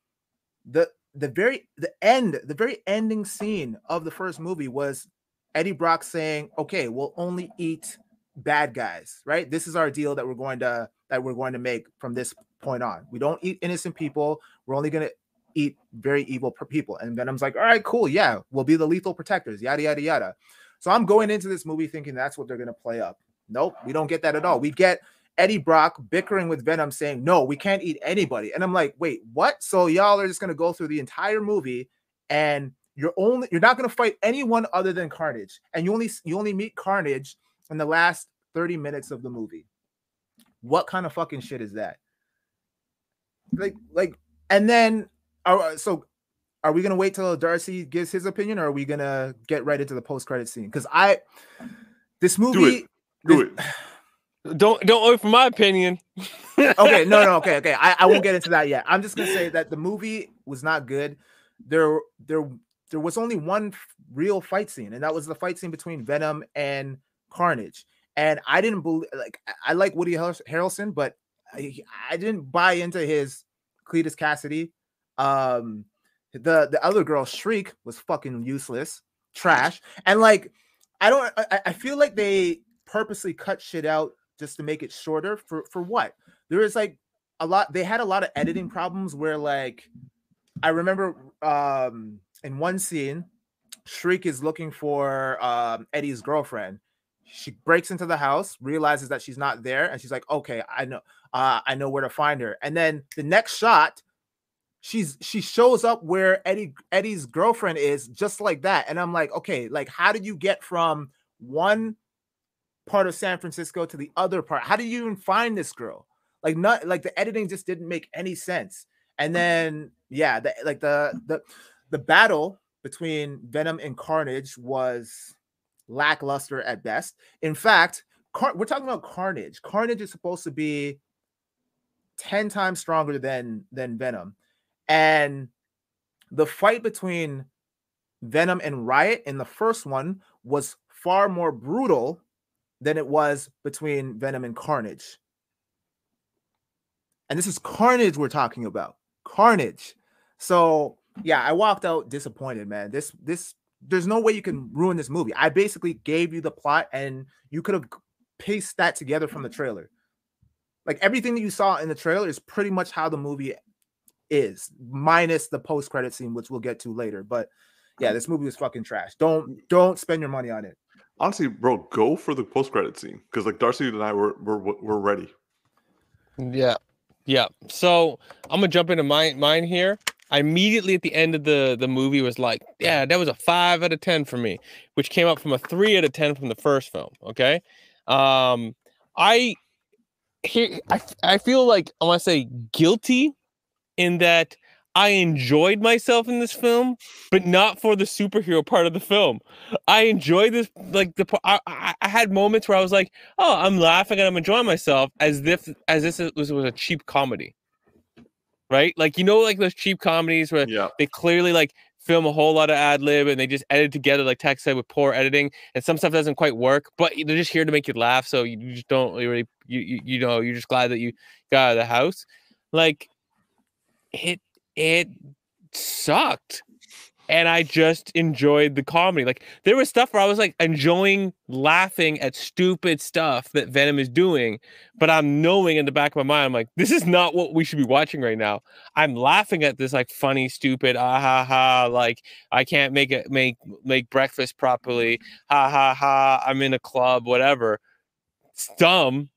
S1: the the very the end, the very ending scene of the first movie was Eddie Brock saying, Okay, we'll only eat bad guys, right? This is our deal that we're going to that we're going to make from this point on. We don't eat innocent people. We're only gonna eat very evil people. And Venom's like, all right, cool, yeah, we'll be the lethal protectors, yada yada yada. So I'm going into this movie thinking that's what they're gonna play up. Nope, we don't get that at all. We get Eddie Brock bickering with Venom saying, No, we can't eat anybody. And I'm like, wait, what? So y'all are just gonna go through the entire movie and you're only you're not gonna fight anyone other than Carnage, and you only you only meet Carnage in the last 30 minutes of the movie. What kind of fucking shit is that? Like, like, and then are, uh, so are we gonna wait till Darcy gives his opinion, or are we gonna get right into the post credit scene? Because I this movie
S3: do
S1: this-
S3: it.
S2: Don't don't wait for my opinion.
S1: okay, no, no, okay, okay. I, I won't get into that yet. I'm just gonna say that the movie was not good. There, there, there was only one real fight scene, and that was the fight scene between Venom and Carnage. And I didn't believe, like, I- like Woody Harrel- Harrelson, but I, I didn't buy into his Cletus Kasady. Um, the the other girl, Shriek, was fucking useless, trash, and like, I don't. I, I feel like they purposely cut shit out just to make it shorter for for what there is like a lot they had a lot of editing problems where like i remember um in one scene shriek is looking for um eddie's girlfriend she breaks into the house realizes that she's not there and she's like okay i know uh i know where to find her and then the next shot she's she shows up where eddie eddie's girlfriend is just like that and i'm like okay like how did you get from one part of San Francisco to the other part. How did you even find this girl? Like not like the editing just didn't make any sense. And then yeah, the like the the the battle between Venom and Carnage was lackluster at best. In fact, Car- we're talking about Carnage. Carnage is supposed to be 10 times stronger than than Venom. And the fight between Venom and Riot in the first one was far more brutal than it was between Venom and Carnage. And this is Carnage we're talking about. Carnage. So yeah, I walked out disappointed, man. This this there's no way you can ruin this movie. I basically gave you the plot and you could have pieced that together from the mm-hmm. trailer. Like everything that you saw in the trailer is pretty much how the movie is, minus the post-credit scene, which we'll get to later. But yeah, mm-hmm. this movie was fucking trash. Don't don't spend your money on it.
S3: Honestly, bro, go for the post credit scene because like Darcy and I were were were ready.
S2: Yeah. Yeah. So I'm gonna jump into mine mine here. I immediately at the end of the the movie was like, yeah, that was a five out of ten for me, which came up from a three out of ten from the first film. Okay. Um I he I, I feel like I want to say guilty in that I enjoyed myself in this film, but not for the superhero part of the film. I enjoyed this like the I, I, I had moments where I was like, oh, I'm laughing and I'm enjoying myself as if as this was, was a cheap comedy. Right? Like you know, like those cheap comedies where
S3: Yeah,
S2: they clearly like film a whole lot of ad lib and they just edit together like Tex said with poor editing and some stuff doesn't quite work, but they're just here to make you laugh. So you you just don't really you you, you know you're just glad that you got out of the house. Like it it sucked. And I just enjoyed the comedy. Like there was stuff where I was like enjoying laughing at stupid stuff that Venom is doing, but I'm knowing in the back of my mind, I'm like, this is not what we should be watching right now. I'm laughing at this like funny, stupid, ah ha ha, like I can't make it make make breakfast properly, ha ha ha. I'm in a club, whatever. It's dumb.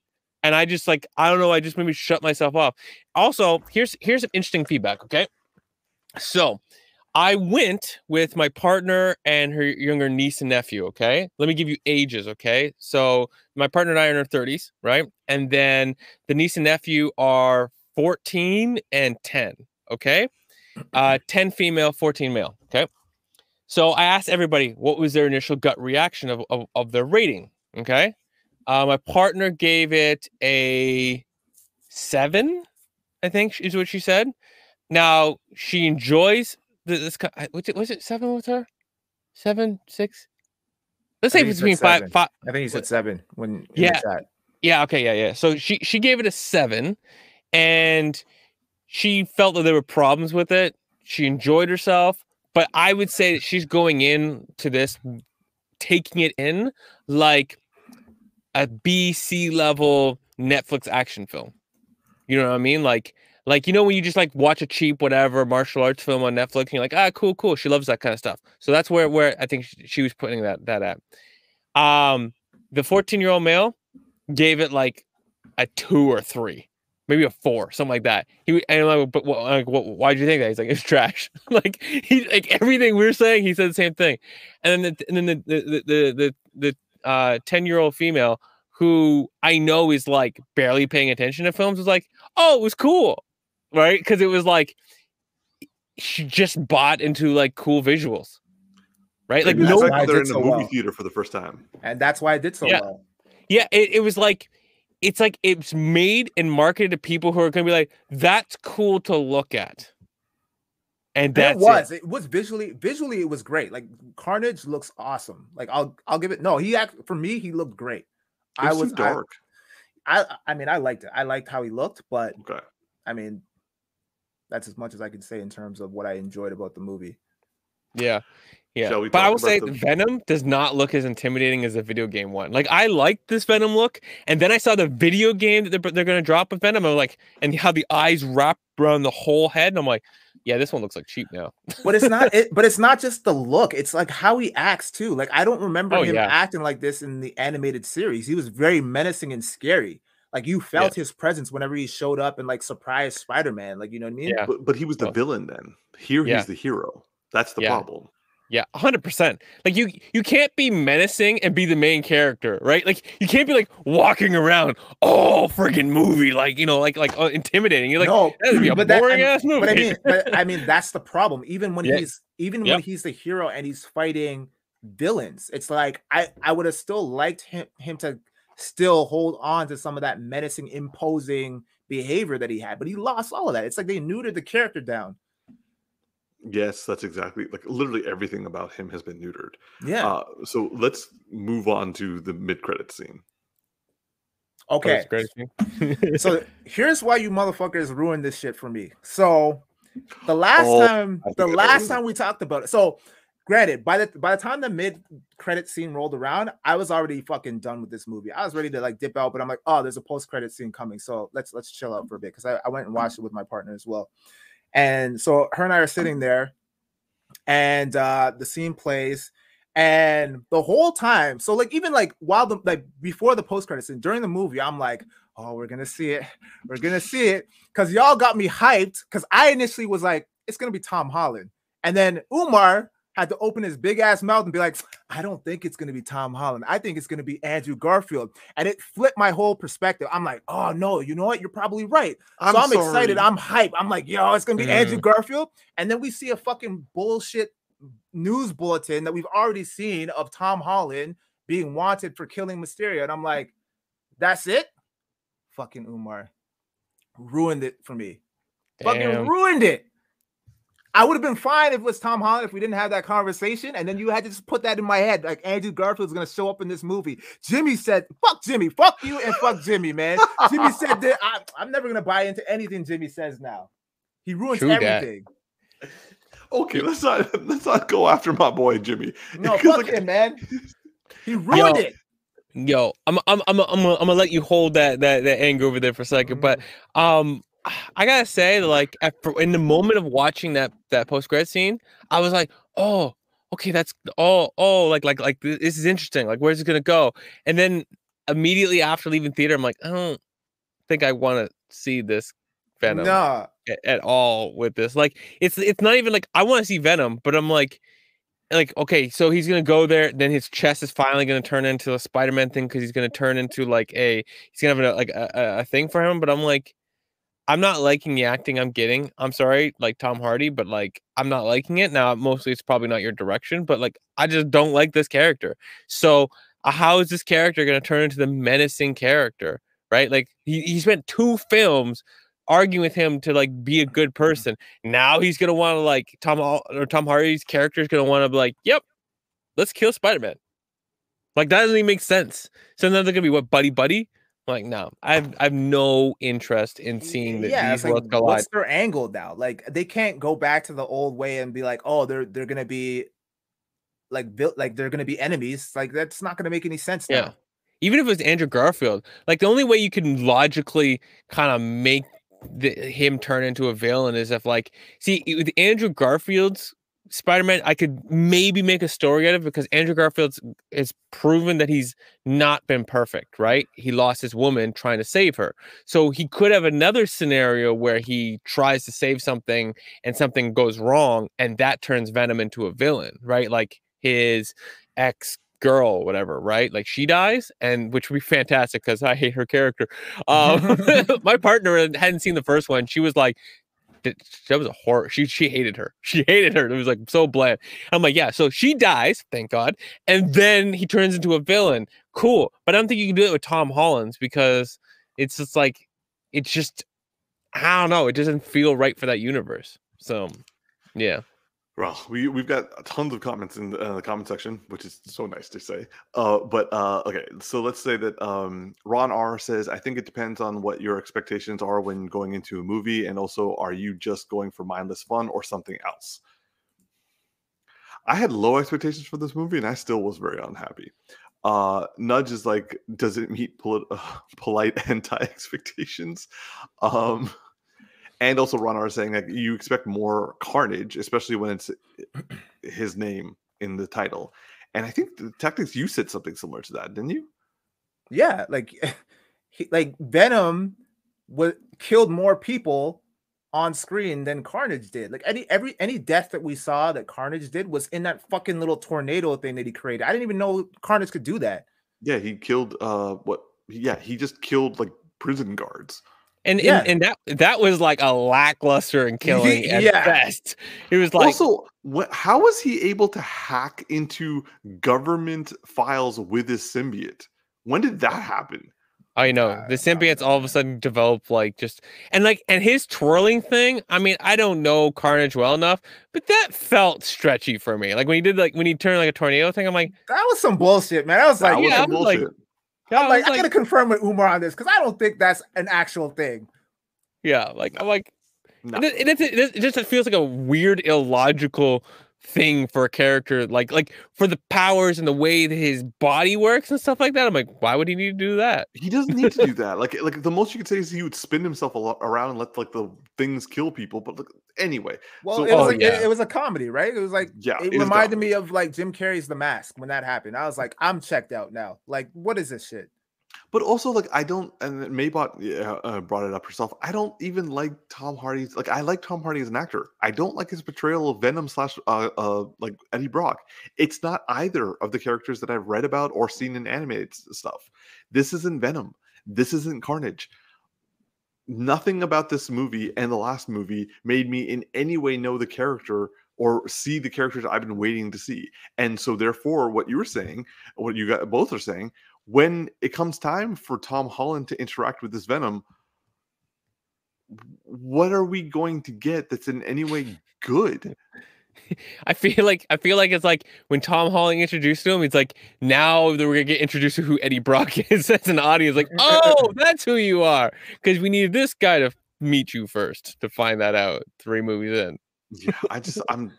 S2: And I just like I don't know. I just maybe shut myself off. Also, here's here's some interesting feedback. Okay, so I went with my partner and her younger niece and nephew. Okay. Let me give you ages. Okay. So my partner and I are in our 30s, right? And then the niece and nephew are 14 and 10. Okay. Uh, 10 female, 14 male. Okay. So I asked everybody what was their initial gut reaction of, of, of their rating. Okay. Uh, my partner gave it a seven, I think is what she said. Now she enjoys this what's it was it seven with her? Seven, six? Let's say between five, five.
S1: I think he said seven when
S2: yeah. Yeah, okay, yeah, yeah. So she she gave it a seven and she felt that there were problems with it. She enjoyed herself, but I would say that she's going in to this taking it in like a B C level Netflix action film. You know what I mean? Like like, you know, when you just like watch a cheap whatever martial arts film on Netflix, and you're like, ah, cool, cool. She loves that kind of stuff. So that's where where I think she, was putting that that at. Um, the 14 year old male gave it like a two or three, maybe a four, something like that. He and I'm like, but what, like, what, why'd you think that? He's like, it's trash. like he like everything we are saying, he said the same thing. And then the and then the the the the, the uh 10 year old female who I know is like barely paying attention to films was like, oh, it was cool right? Because it was like she just bought into like cool visuals, right? Like
S3: no, like they're in the so movie well. theater for the first time,
S1: and that's why it did so
S2: yeah.
S1: well.
S2: Yeah, it, it was like it's like it's made and marketed to people who are going to be like, that's cool to look at. And that
S1: was it. it. was visually visually it was great. Like Carnage looks awesome. Like I'll I'll give it no. He act for me he looked great.
S3: I was dark.
S1: I, I I mean I liked it. I liked how he looked, but
S3: okay.
S1: I mean that's as much as I can say in terms of what I enjoyed about the movie.
S2: Yeah. Yeah. But I will say the... Venom does not look as intimidating as the video game one. Like I like this Venom look, and then I saw the video game that they're, they're gonna drop with Venom. I'm like, and how the eyes wrap around the whole head, and I'm like, yeah, this one looks like cheap now.
S1: but it's not. It, but it's not just the look. It's like how he acts too. Like I don't remember oh, him yeah. acting like this in the animated series. He was very menacing and scary. Like you felt yeah. his presence whenever he showed up and like surprised Spider Man. Like you know what I mean?
S3: Yeah. But, but he was the villain then. Here yeah. he's the hero. That's the problem.
S2: Yeah, hundred percent. Like you, you can't be menacing and be the main character, right? Like you can't be like walking around, oh, friggin' movie, like you know, like like uh, intimidating. You're like, no, that'd be a
S1: but
S2: boring that, ass movie.
S1: But I mean, but I mean, that's the problem. Even when yeah. he's even yep. when he's the hero and he's fighting villains, it's like I I would have still liked him him to still hold on to some of that menacing, imposing behavior that he had, but he lost all of that. It's like they neutered the character down.
S3: Yes, that's exactly like literally everything about him has been neutered.
S1: Yeah.
S3: Uh, so let's move on to the mid-credit scene.
S1: Okay. so here's why you motherfuckers ruined this shit for me. So the last oh, time, the last time we talked about it. So granted, by the by the time the mid credit scene rolled around, I was already fucking done with this movie. I was ready to like dip out, but I'm like, oh, there's a post credit scene coming, so let's let's chill out for a bit because I, I went and watched it with my partner as well. And so her and I are sitting there, and uh the scene plays, and the whole time, so like even like while the like before the post credit scene during the movie, I'm like, oh, we're gonna see it, we're gonna see it, because y'all got me hyped. Because I initially was like, it's gonna be Tom Holland, and then Umar had to open his big ass mouth and be like, I don't think it's going to be Tom Holland. I think it's going to be Andrew Garfield. And it flipped my whole perspective. I'm like, oh no, you know what? You're probably right. I'm so I'm sorry. excited. I'm hyped. I'm like, yo, it's going to be mm. Andrew Garfield. And then we see a fucking bullshit news bulletin that we've already seen of Tom Holland being wanted for killing Mysterio. And I'm like, that's it? Fucking Umar ruined it for me. Damn. Fucking ruined it. I would have been fine if it was Tom Holland if we didn't have that conversation. And then you had to just put that in my head. Like Andrew Garfield's gonna show up in this movie. Jimmy said, fuck Jimmy, fuck you, and fuck Jimmy, man. Jimmy said that I, am never gonna buy into anything Jimmy says now. He ruins True everything.
S3: That. Okay, let's not let's not go after my boy Jimmy.
S1: No, fuck
S3: like-
S1: him, man. He ruined
S2: Yo,
S1: it.
S2: Yo, I'm I'm I'm I'm gonna, I'm gonna let you hold that that that anger over there for a second, but um, I gotta say, like, at, in the moment of watching that that post credit scene, I was like, oh, okay, that's oh oh, like like like this is interesting. Like, where's it gonna go? And then immediately after leaving theater, I'm like, I don't think I want to see this Venom
S1: Nah.
S2: a- at all with this. Like, it's it's not even like I want to see Venom, but I'm like. Like okay, so he's gonna go there. Then his chest is finally gonna turn into a Spider-Man thing because he's gonna turn into like a he's gonna have a, like a, a- a thing for him. But I'm like, I'm not liking the acting I'm getting. I'm sorry, like Tom Hardy, but like I'm not liking it. Now, mostly it's probably not your direction, but like I just don't like this character. So uh, how is this character gonna turn into the menacing character? Right? Like he, he spent two films arguing with him to like be a good person. Now he's gonna want to like Tom or Tom Hardy's character is gonna want to be like, yep, let's kill Spider-Man. Like that doesn't even make sense. So now they're gonna be what buddy buddy? Like no, I've I've no interest in seeing that
S1: yeah,
S2: these
S1: like,
S2: collide.
S1: what's their angle now? Like they can't go back to the old way and be like, oh, they're they're gonna be like built like they're gonna be enemies. Like that's not gonna make any sense
S2: Yeah.
S1: now.
S2: Even if it was Andrew Garfield, like the only way you can logically kind of make the, him turn into a villain is if like see with Andrew Garfield's Spider-Man, I could maybe make a story out of it because Andrew Garfield's has proven that he's not been perfect, right? He lost his woman trying to save her. So he could have another scenario where he tries to save something and something goes wrong and that turns Venom into a villain, right? Like his ex girl, whatever, right? Like she dies, and which would be fantastic because I hate her character. Um, my partner hadn't seen the first one. She was like, that that was a horror. She she hated her. She hated her. It was like so bland. I'm like, yeah. So she dies, thank God, and then he turns into a villain. Cool, but I don't think you can do it with Tom Holland's because it's just like it's just I don't know. It doesn't feel right for that universe. So yeah.
S3: Well, we we've got tons of comments in the, uh, the comment section, which is so nice to say. Uh, but uh, okay, so let's say that um, Ron R says, "I think it depends on what your expectations are when going into a movie, and also, are you just going for mindless fun or something else?" I had low expectations for this movie, and I still was very unhappy. Uh, Nudge is like, does it meet polit- polite anti expectations? Um, and also Ron R saying that you expect more carnage, especially when it's his name in the title. And I think the tactics you said something similar to that, didn't you?
S1: Yeah, like he, like Venom was killed more people on screen than Carnage did. Like any every any death that we saw that Carnage did was in that fucking little tornado thing that he created. I didn't even know Carnage could do that.
S3: Yeah, he killed uh what yeah, he just killed like prison guards.
S2: And,
S1: Yeah.
S2: and and that that was like a lackluster and killing at
S1: Yeah.
S2: best. It was like
S3: also, what how was he able to hack into government files with his symbiote? When did that happen?
S2: I know
S1: Uh,
S2: the symbiotes all of a sudden develop like just and like and his twirling thing. I mean, I don't know Carnage well enough, but that felt stretchy for me. Like when he did like when he turned like a tornado thing, I'm like,
S1: That was some bullshit, man. I was
S3: That
S1: like,
S3: was
S2: yeah,
S3: some
S2: I was like-
S3: bullshit.
S2: Yeah,
S1: I'm
S2: I
S1: like,
S2: was
S1: I gotta confirm with Umar on this because I don't think that's an actual thing.
S2: yeah, like I'm like,
S3: No.
S2: it, it, it, it just it feels like a weird, illogical thing for a character like like for the powers and the way that his body works and stuff like that. I'm like, why would he need to do that?
S3: He doesn't need to do that. Like, eh, like the most you could say is he would spin himself a lot around and let like the things kill people. But look, anyway,
S1: Well,
S3: So-
S1: it was
S2: Oh,
S1: like
S2: yeah.
S1: it, it was a comedy, right? It was like
S3: yeah,
S1: it reminded me of like Jim Carrey's The Mask when that happened. I was like, I'm checked out now. Like, what is this shit?
S3: But also, like, I don't, and Maybot uh, brought it up herself. I don't even like Tom Hardy's. Like, I like Tom Hardy as an actor. I don't like his portrayal of Venom slash uh, uh like Eddie Brock. It's not either of the characters that I've read about or seen in animated stuff. This isn't Venom. This isn't Carnage. Nothing about this movie and the last movie made me in any way know the character or see the characters I've been waiting to see. And so, therefore, what you were saying, what you got both are saying, when it comes time for Tom Holland to interact with this Venom, what are we going to get that's in any way good?
S2: I feel like I feel like it's like when Tom Holland introduced him, it's like now that we're gonna get introduced to who Eddie Brock is as an audience, like, oh, that's who you are. Because we needed this guy to meet you first to find that out three movies in.
S3: yeah, I just I'm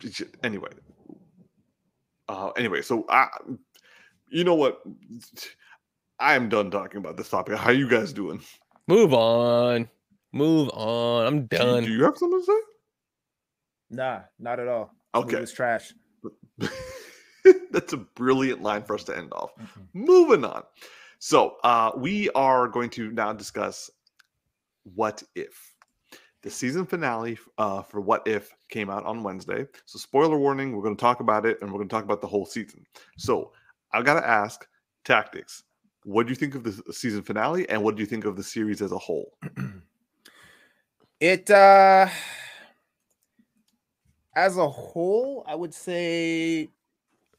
S3: anyway. Uh, anyway, so I, you know what? I am done talking about this topic. How are you guys doing?
S2: Move on. Move on. I'm
S3: Do you-
S2: done.
S3: Do you have something to say?
S1: Nah, not at all.
S3: Okay.
S1: was trash.
S3: That's a brilliant line for us to end off.
S1: Mhm.
S3: Moving on. So uh, we are going to now discuss what if. The season finale uh, for What If came out on Wednesday. So, spoiler warning, we're going to talk about it and we're going to talk about the whole season. So, I got to ask Tactics, what do you think of the season finale and what do you think of the series as a whole?
S1: It uh as a whole, I would say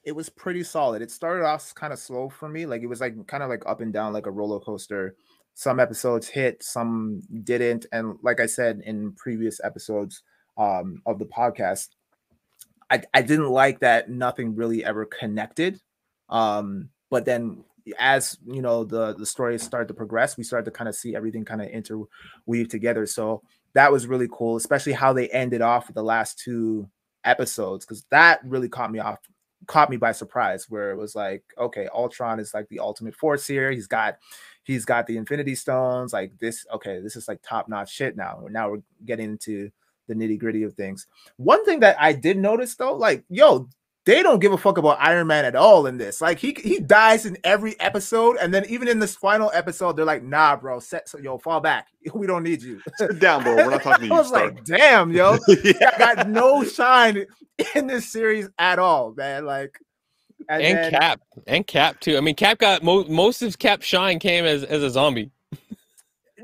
S1: it was pretty solid. It started off kind of slow for me. Like it was like kind of like up and down like a roller coaster. Some episodes hit, some didn't. And like I said in previous episodes um of the podcast, I, I didn't like that nothing really ever connected. Um, but then as you know the the story started to progress, we started to kind of see everything kind of interweave together. So that was really cool, especially how they ended off with the last two episodes, because that really caught me off, caught me by surprise, where it was like, okay, Ultron is like the ultimate force here. He's got he's got the Infinity Stones, like this, okay, this is like top-notch shit now. Now we're getting into the nitty-gritty of things. One thing that I did notice though, like, yo, they don't give a fuck about Iron Man at all in this. Like he he dies in every episode, and then even in this final episode, they're like, "Nah, bro, set so yo, fall back. We don't need you."
S3: Sit down, bro. We're not talking to you."
S1: I
S3: you.
S1: was
S3: Stark.
S1: like, "Damn, yo,
S3: yeah.
S1: I got no shine in this series at all, man." Like,
S2: and
S1: then-
S2: Cap. And Cap too. I mean, Cap got mo- most of Cap shine came as, as a zombie.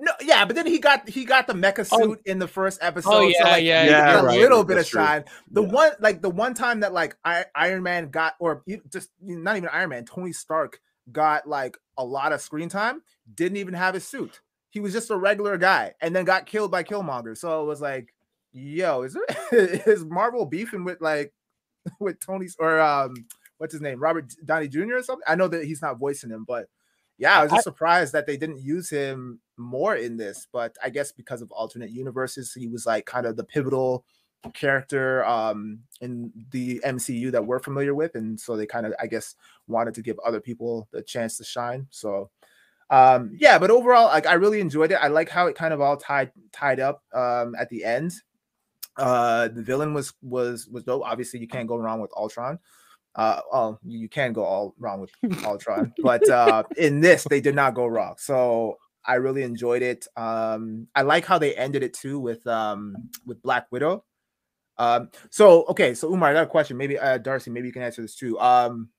S1: No, yeah, but then he got he got the mecha
S2: Oh.
S1: suit in the first episode.
S2: Oh
S1: so
S2: yeah,
S1: like,
S2: yeah,
S3: yeah,
S1: a
S2: right.
S1: little bit
S3: That's
S1: of shine. The
S3: Yeah.
S1: one like the one time that like I, Iron Man got or just not even Iron Man, Tony Stark got like a lot of screen time, didn't even have his suit. He was just a regular guy and then got killed by Killmonger. So it was like, yo, is there is Marvel beefing with like with Tony's or um what's his name, Robert Downey Jr. or something? I know that he's not voicing him, but yeah, I was just surprised that they didn't use him more in this. But I guess because of alternate universes, he was like kind of the pivotal character um in the MCU that we're familiar with, and so they kind of I guess wanted to give other people the chance to shine. So um yeah, but overall, like I really enjoyed it. I like how it kind of all tied tied up um at the end. Uh the villain was was was dope. Obviously, you can't go wrong with Ultron. Uh, well, you can go all wrong with Ultron, but uh, in this they did not go wrong. So I really enjoyed it. Um, I like how they ended it too with um with Black Widow. Um, so okay, so Umar, I got a question. Maybe uh, Darcy, maybe you can answer this too. Um,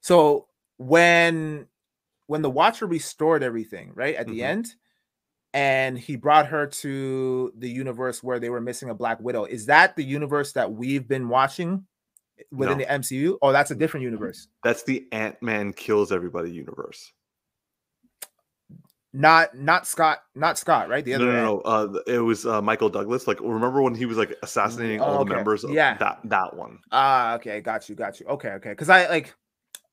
S1: so when when the Watcher restored everything, right at the
S3: Mhm.
S1: end, and he brought her to the universe where they were missing a Black Widow, is that the universe that we've been watching within
S3: No.
S1: the MCU? Oh, that's a different universe.
S3: That's the Ant Man kills everybody universe.
S1: Not not Scott, not Scott, right? The
S3: No,
S1: other
S3: no,
S1: Ant-
S3: no. Uh, it was uh, Michael Douglas. Like, remember when he was like assassinating all
S1: Oh,
S3: the members? Of
S1: Yeah.
S3: that that one.
S1: Ah, okay, got you, got you. Okay, okay. Because I like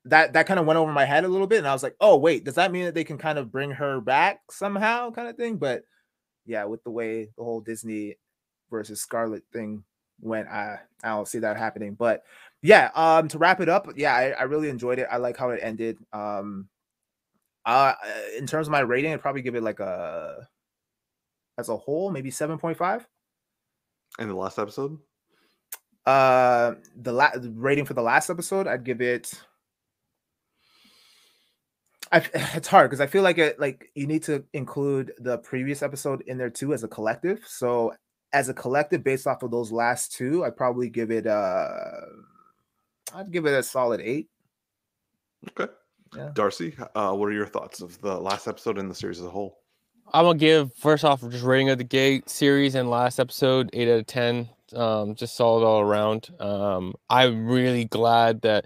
S1: that that kind of went over my head a little bit, and I was like, oh wait, does that mean that they can kind of bring her back somehow, kind of thing? But yeah, with the way the whole Disney versus Scarlett thing went, I I don't see that happening. But yeah, um, to wrap it up, yeah, I, I really enjoyed it. I like how it ended. Um, uh, in terms of my rating, I'd probably give it like a as a whole, maybe seven point five.
S3: In the last episode,
S1: Uh, the la- rating for the last episode, I'd give it. I, it's hard because I feel like it like you need to include the previous episode in there too as a collective. So as a collective, based off of those last two, I'd probably give it uh I'd give it a solid eight.
S3: okay.
S1: Yeah.
S3: Darcy, uh, what are your thoughts of the last episode and the series as a whole?
S2: I'm gonna give first off just rating of the gate series and last episode eight out of ten. Um, just solid all around. Um, I'm really glad that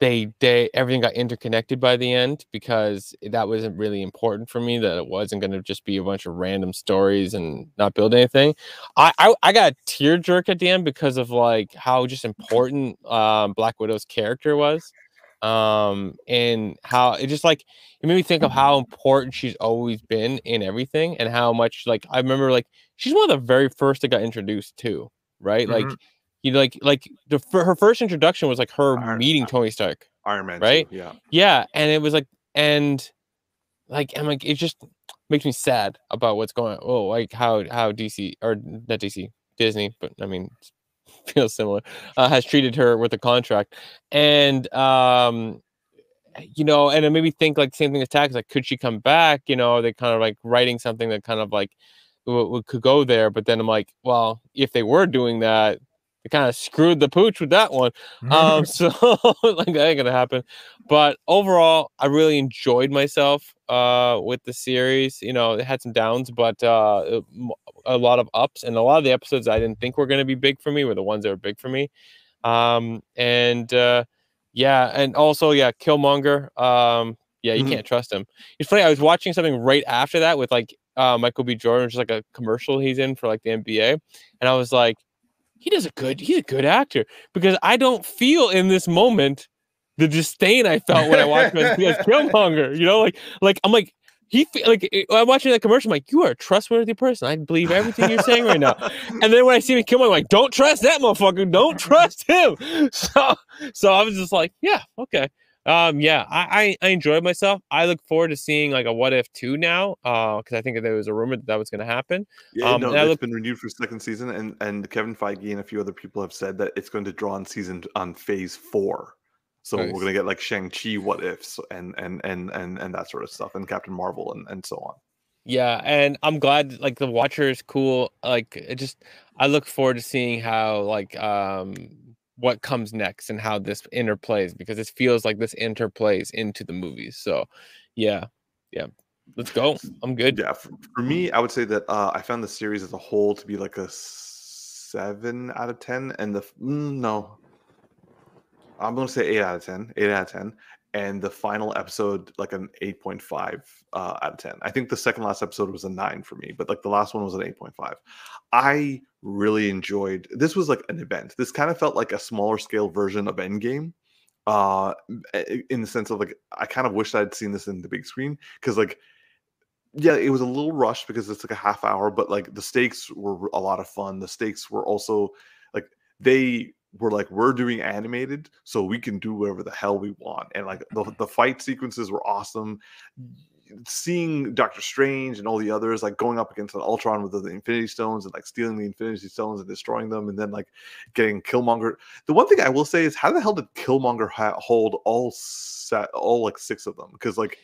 S2: they they everything got interconnected by the end because that wasn't really important for me. That it wasn't gonna just be a bunch of random stories and not build anything. I I, I got a tear jerk at the end because of like how just important um, Black Widow's character was um and how it just like it made me think of how important she's always been in everything and how much like I remember like she's one of the very first that got introduced to right? Like You like like the her first introduction was like her
S3: Iron-
S2: meeting Tony Stark.
S3: Iron Man,
S2: Right?
S3: too, yeah.
S2: Yeah, and it was like and like I'm like it just makes me sad about what's going on. Oh, like how how DC or not DC Disney, but I mean feels similar uh, has treated her with a contract, and um you know, and it made me think like same thing as Tex. Like, could she come back? You know, they kind of like writing something that kind of like w- w- could go there. But then I'm like, well, if they were doing that, they kind of screwed the pooch with that one. Um, so like that ain't gonna happen. But overall, I really enjoyed myself uh with the series. You know, it had some downs, but uh a lot of ups, and a lot of the episodes I didn't think were gonna be big for me were the ones that were big for me. Um, and uh yeah, and also yeah, Killmonger. Um, yeah, you
S3: Mhm.
S2: can't trust him. It's funny. I was watching something right after that with like uh, Michael B. Jordan, which is like a commercial he's in for like the NBA, and I was like, he does a good. He's a good actor because I don't feel in this moment the disdain I felt when I watched him as, as Killmonger. You know, like like I'm like. He like eh, I'm watching that commercial. I'm like, you are a trustworthy person. I believe everything you're saying right now. And then when I see him kill him, I'm like, don't trust that motherfucker. Don't trust him. So, so I was just like, yeah, okay. Um, yeah, I, I, I enjoyed myself. I look forward to seeing like a what if two now, uh, because I think there was a rumor that that was going to happen.
S3: Yeah,
S2: Um,
S3: no, it's
S2: look-
S3: been renewed for second season, and and Kevin Feige and a few other people have said that it's going to draw on season on phase four. So
S2: Nice.
S3: we're gonna get like Shang Chi what ifs and and and and and that sort of stuff, and Captain Marvel and and so on.
S2: Yeah, and I'm glad like the Watcher is cool. Like it just, I look forward to seeing how like um what comes next and how this interplays because it feels like this interplays into the movies. So, yeah, yeah, let's go. I'm good.
S3: Yeah, for, for me, I would say that uh, I found the series as a whole to be like a seven out of ten, and the mm, no, I'm gonna say eight out of ten. Eight out of ten, and the final episode like an eight point five uh, out of ten. I think the second last episode was a nine for me, but like the last one was an eight point five. I really enjoyed. This was like an event. This kind of felt like a smaller scale version of Endgame. Uh, in the sense of like, I kind of wish I'd seen this in the big screen because like yeah, it was a little rushed because it's like a half hour, but like the stakes were a lot of fun. The stakes were also like they were like we're doing animated, so we can do whatever the hell we want. And like the, the fight sequences were awesome. Seeing Doctor Strange and all the others like going up against an Ultron with the Infinity Stones and like stealing the Infinity Stones and destroying them, and then like getting Killmonger. The one thing I will say is, how the hell did Killmonger ha- hold all set all like six of them? Because like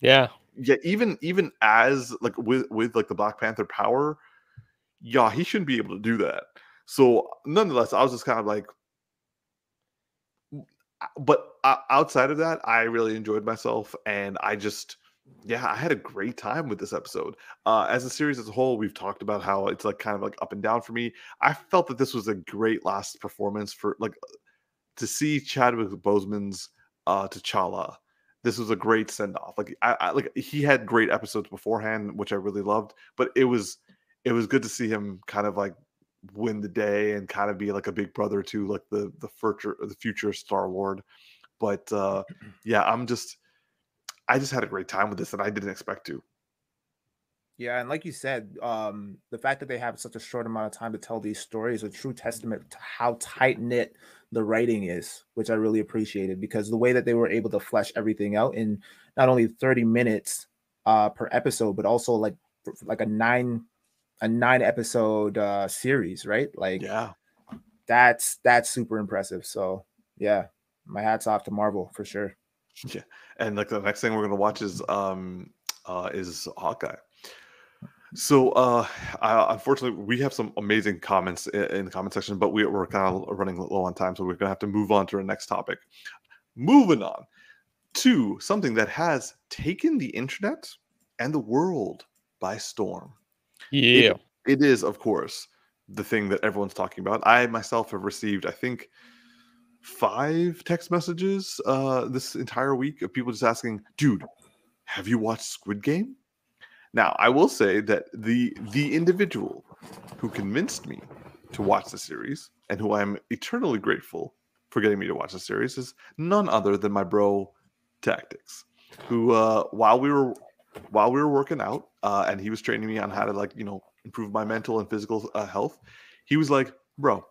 S2: Yeah,
S3: yeah even even as like with with like the black panther power yeah he shouldn't be able to do that so nonetheless i was just kind of like but outside of that i really enjoyed myself and i just yeah i had a great time with this episode uh as a series as a whole we've talked about how it's like kind of like up and down for me i felt that this was a great last performance for like to see chadwick with boseman's uh t'challa this was a great send off. Like I, I like he had great episodes beforehand, which I really loved. But it was it was good to see him kind of like win the day and kind of be like a big brother to like the the future the future Star Lord. But uh yeah, I'm just I just had a great time with this and I didn't expect to.
S1: Yeah, and like you said, um, the fact that they have such a short amount of time to tell these stories is a true testament to how tight knit the writing is, which I really appreciated because the way that they were able to flesh everything out in not only 30 minutes uh, per episode, but also like like a nine a nine episode uh, series, right? Like
S3: Yeah.
S1: that's that's super impressive. So yeah, my hats off to Marvel for sure.
S3: Yeah. And like the next thing we're gonna watch is um uh is Hawkeye. So uh I, unfortunately we have some amazing comments in, in the comment section, but we, we're kind of running low on time, so we're gonna have to move on to our next topic. Moving on to something that has taken the internet and the world by storm.
S2: Yeah.
S3: It is, of course, the thing that everyone's talking about. I myself have received, I think, five text messages uh, this entire week of people just asking, "Dude, have you watched Squid Game?" Now, I will say that the the individual who convinced me to watch the series and who I'm eternally grateful for getting me to watch the series is none other than my bro Tactics, who uh, while we were while we were working out uh, and he was training me on how to like you know improve my mental and physical uh, health, he was like, bro.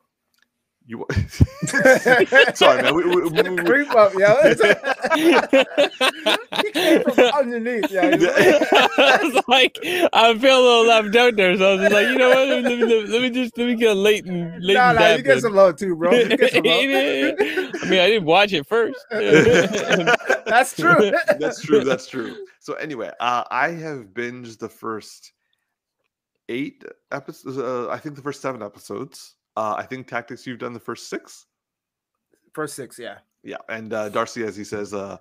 S3: You sorry, man. We, we, we, we,
S1: creep up, yo. he came from underneath, yo.
S2: I was like, I feel a little left out there, so I was just like, you know what? Let me, let me, let me just let me get a Leighton. Leighton
S1: Nah, nah, you get some love too, bro. You get some love.
S2: I mean, I didn't watch it first.
S1: That's true.
S3: that's true. That's true. So anyway, uh, I have binged the first eight episodes. Uh, I think the first seven episodes. Uh, I think tactics you've done the first six.
S1: First six, yeah.
S3: Yeah, and uh, Darcy, as he says, uh,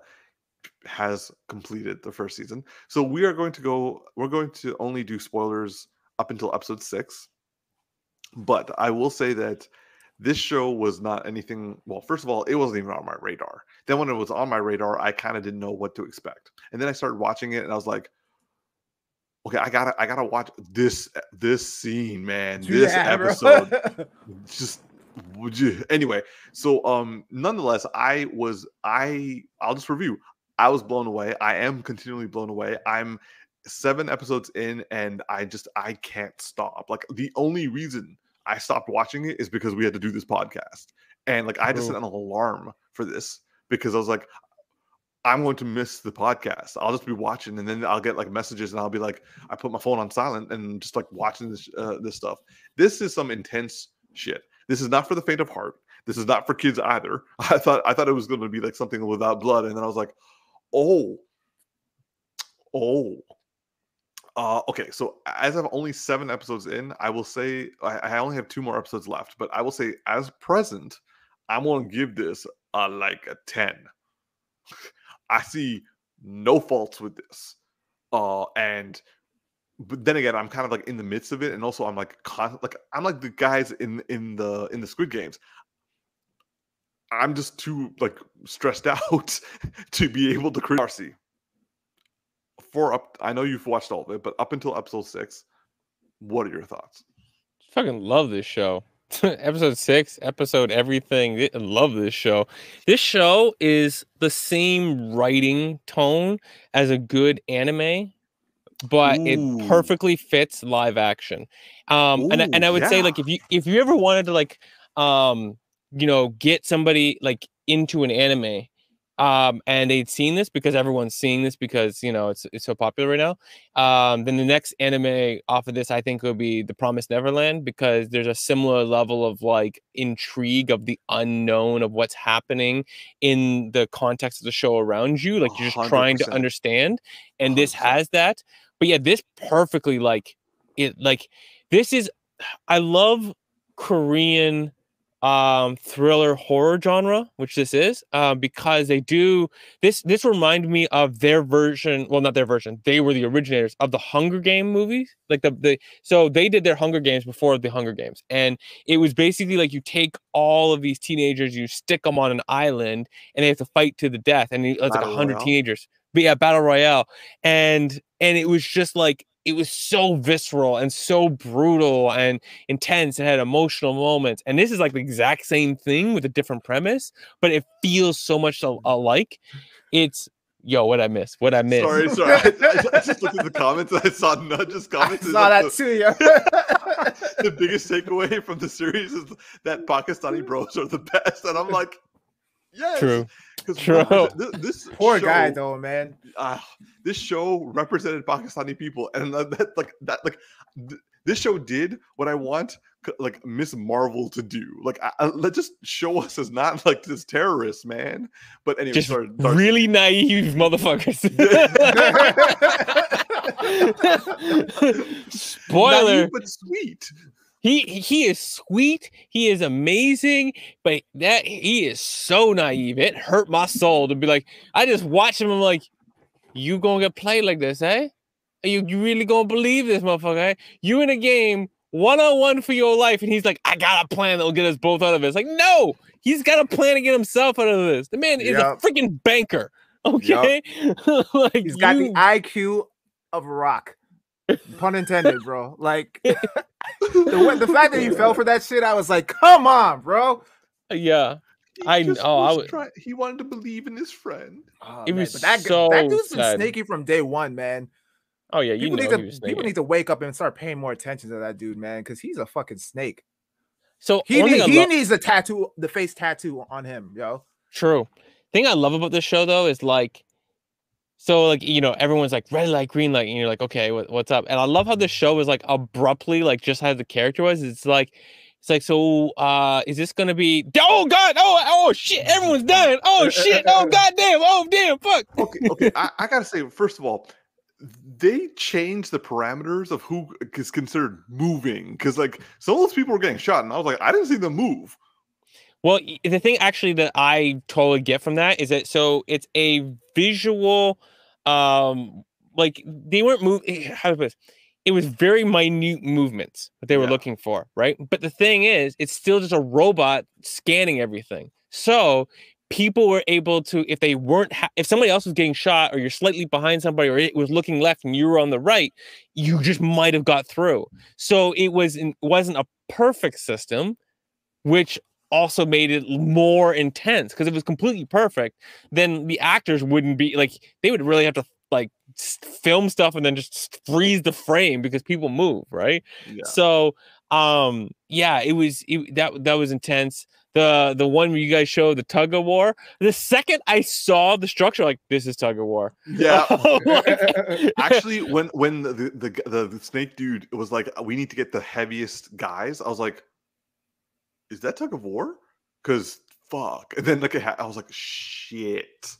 S3: has completed the first season. So we are going to go. We're going to only do spoilers up until episode six. But I will say that this show was not anything. Well, first of all, it wasn't even on my radar. Then when it was on my radar, I kind of didn't know what to expect. And then I started watching it, and I was like, "Okay, I gotta, I gotta watch this, this scene, man. This episode." just would you anyway so um nonetheless i was i i'll just review. I was blown away. I am continually blown away. I'm seven episodes in and i just i can't stop. Like the only reason i stopped watching it is because we had to do this podcast. And like i just set an alarm for this because i was like i'm going to miss the podcast i'll just be watching and then i'll get like messages and i'll be like i put my phone on silent and just like watching this uh, this stuff this is some intense shit this is not for the faint of heart. This is not for kids either. I thought I thought it was going to be like something without blood, and then I was like, oh, oh. Uh, okay, so as I'm only seven episodes in, I will say I, I only have two more episodes left, but I will say as present, I'm going to give this a like a ten. I see no faults with this, uh, and but then again, I'm kind of like in the midst of it, and also I'm like, like I'm like the guys in in the in the Squid Games. I'm just too like stressed out to be able to create RC. For up, I know you've watched all of it, but up until episode six, what are your thoughts?
S2: fucking love this show. episode six, episode everything. I love this show. This show is the same writing tone as a good anime, but
S3: Ooh.
S2: it perfectly fits live action. Um, and I-
S3: Ooh,
S2: and I would say like if you if you ever wanted to like um you know get somebody like into an anime um and they'd seen this because everyone's seeing this because you know it's it's so popular right now. Um then the next anime off of this i think would be the promised neverland because there's a similar level of like intrigue of the unknown of what's happening in the context of the show around you like you're just trying to understand and this
S3: 100%.
S2: has that. But yeah this perfectly like it like this is i love korean um thriller horror genre which this is uh, because they do this this reminded me of their version well not their version they were the originators of the hunger game movies like the, the so they did their hunger games before the hunger games and it was basically like you take all of these teenagers you stick them on an island and they have to fight to the death and it's like a hundred teenagers but yeah battle royale and and it was just like it was so visceral and so brutal and intense and had emotional moments and this is like the exact same thing with a different premise but it feels so much alike it's yo what i miss what i miss
S3: Sorry, sorry. I, I- I just looked at the comments and I saw Nudge's
S1: I
S3: comments.
S1: saw that
S3: the,
S1: too, yo.
S3: the biggest takeaway from the series is that Pakistani bros are the best, and I'm like, yes,
S2: true
S3: 'cause
S2: True.
S3: represent- thi- This
S1: Poor guy, though, man.
S3: ah, this show represented Pakistani people, and that, that like that like th- this show did what I want like Miss Marvel to do. Like, I, I- let just show us as not like this terrorist man. But anyway,
S2: just
S3: sorry, Darcy.
S2: really naive motherfuckers spoiler
S3: Naive but sweet.
S2: He he is sweet. He is amazing, but that he is so naive. It hurt my soul to be like, I just watch him. I'm like, you gonna get played like this, eh? Are you you really gonna believe this, motherfucker? Eh? You in a game one on one for your life, and he's like, I got a plan that will get us both out of this. Like, no, he's got a plan to get himself out of this. The man is
S1: Yup.
S2: a freaking banker. Okay, like
S1: He's got
S2: you-
S1: the IQ of a rock. Pun intended, bro. Like the, way- the fact that you fell for that shit, I was like, come on, bro.
S2: yeah.
S3: He
S2: I-
S3: just
S2: oh, I
S3: was
S2: would-
S3: try- he wanted to believe in his friend.
S1: Oh,
S2: It
S1: man,
S2: was
S1: but that,
S2: so
S1: that dude's been
S2: sad.
S1: snaky from day one, man.
S2: Oh yeah, you
S1: People
S2: know
S1: need to people need to wake up and start paying more attention to that dude, man, because he's a fucking snake.
S2: So
S1: He need, he
S2: lo-
S1: needs a tattoo, the face tattoo on him, yo.
S2: True. Thing I love about this show though is like, so like you know everyone's like red light, green light, and you're like, okay, what, what's up? And I love how this show is like abruptly like just how the character was. It's like, it's like, so uh is this gonna be? Oh God! Oh oh shit! Everyone's dying! Oh shit! Oh goddamn! Oh damn! Fuck!
S3: Okay, okay. I, I gotta say, first of all, they changed the parameters of who is considered moving because, like, some of those people were getting shot, and I was like, I didn't see them move.
S2: Well, the thing actually that I totally get from that is that so it's a visual, um, like they weren't moving. How to put this? It was very minute movements that they were
S3: Yeah.
S2: looking for, right? But the thing is, it's still just a robot scanning everything. So people were able to, if they weren't, ha- if somebody else was getting shot, or you're slightly behind somebody, or it was looking left and you were on the right, you just might have got through. So it was it wasn't a perfect system, which also made it more intense because if it was completely perfect, then the actors wouldn't be like they would really have to like film stuff and then just freeze the frame because people move, right?
S3: Yeah.
S2: So um yeah, it was it, that that was intense. The the one where you guys showed the tug of war. The second I saw the structure, like this is tug of war.
S3: Yeah.
S2: Like,
S3: Actually, when when the, the the the snake dude was like, we need to get the heaviest guys, I was like, is that tug of war? Because fuck. And then like I was like, shit.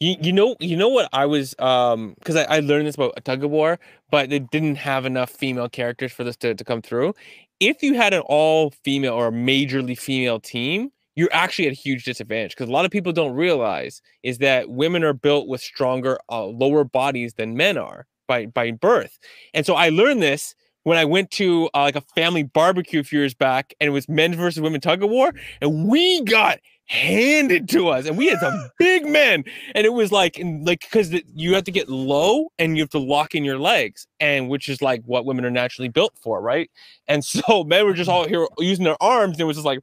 S2: You, you know you know what I was um because I, I learned this about a tug of war, but it didn't have enough female characters for this to, to come through. If you had an all female or a majorly female team, you're actually at a huge disadvantage because a lot of people don't realize is that women are built with stronger uh, lower bodies than men are by by birth. And so I learned this when I went to uh, like a family barbecue a few years back, and it was men versus women tug of war, and we got handed to us, and we had some big men, and it was like, and like because you have to get low and you have to lock in your legs, and which is like what women are naturally built for, right? And so men were just all here using their arms, and it was just like.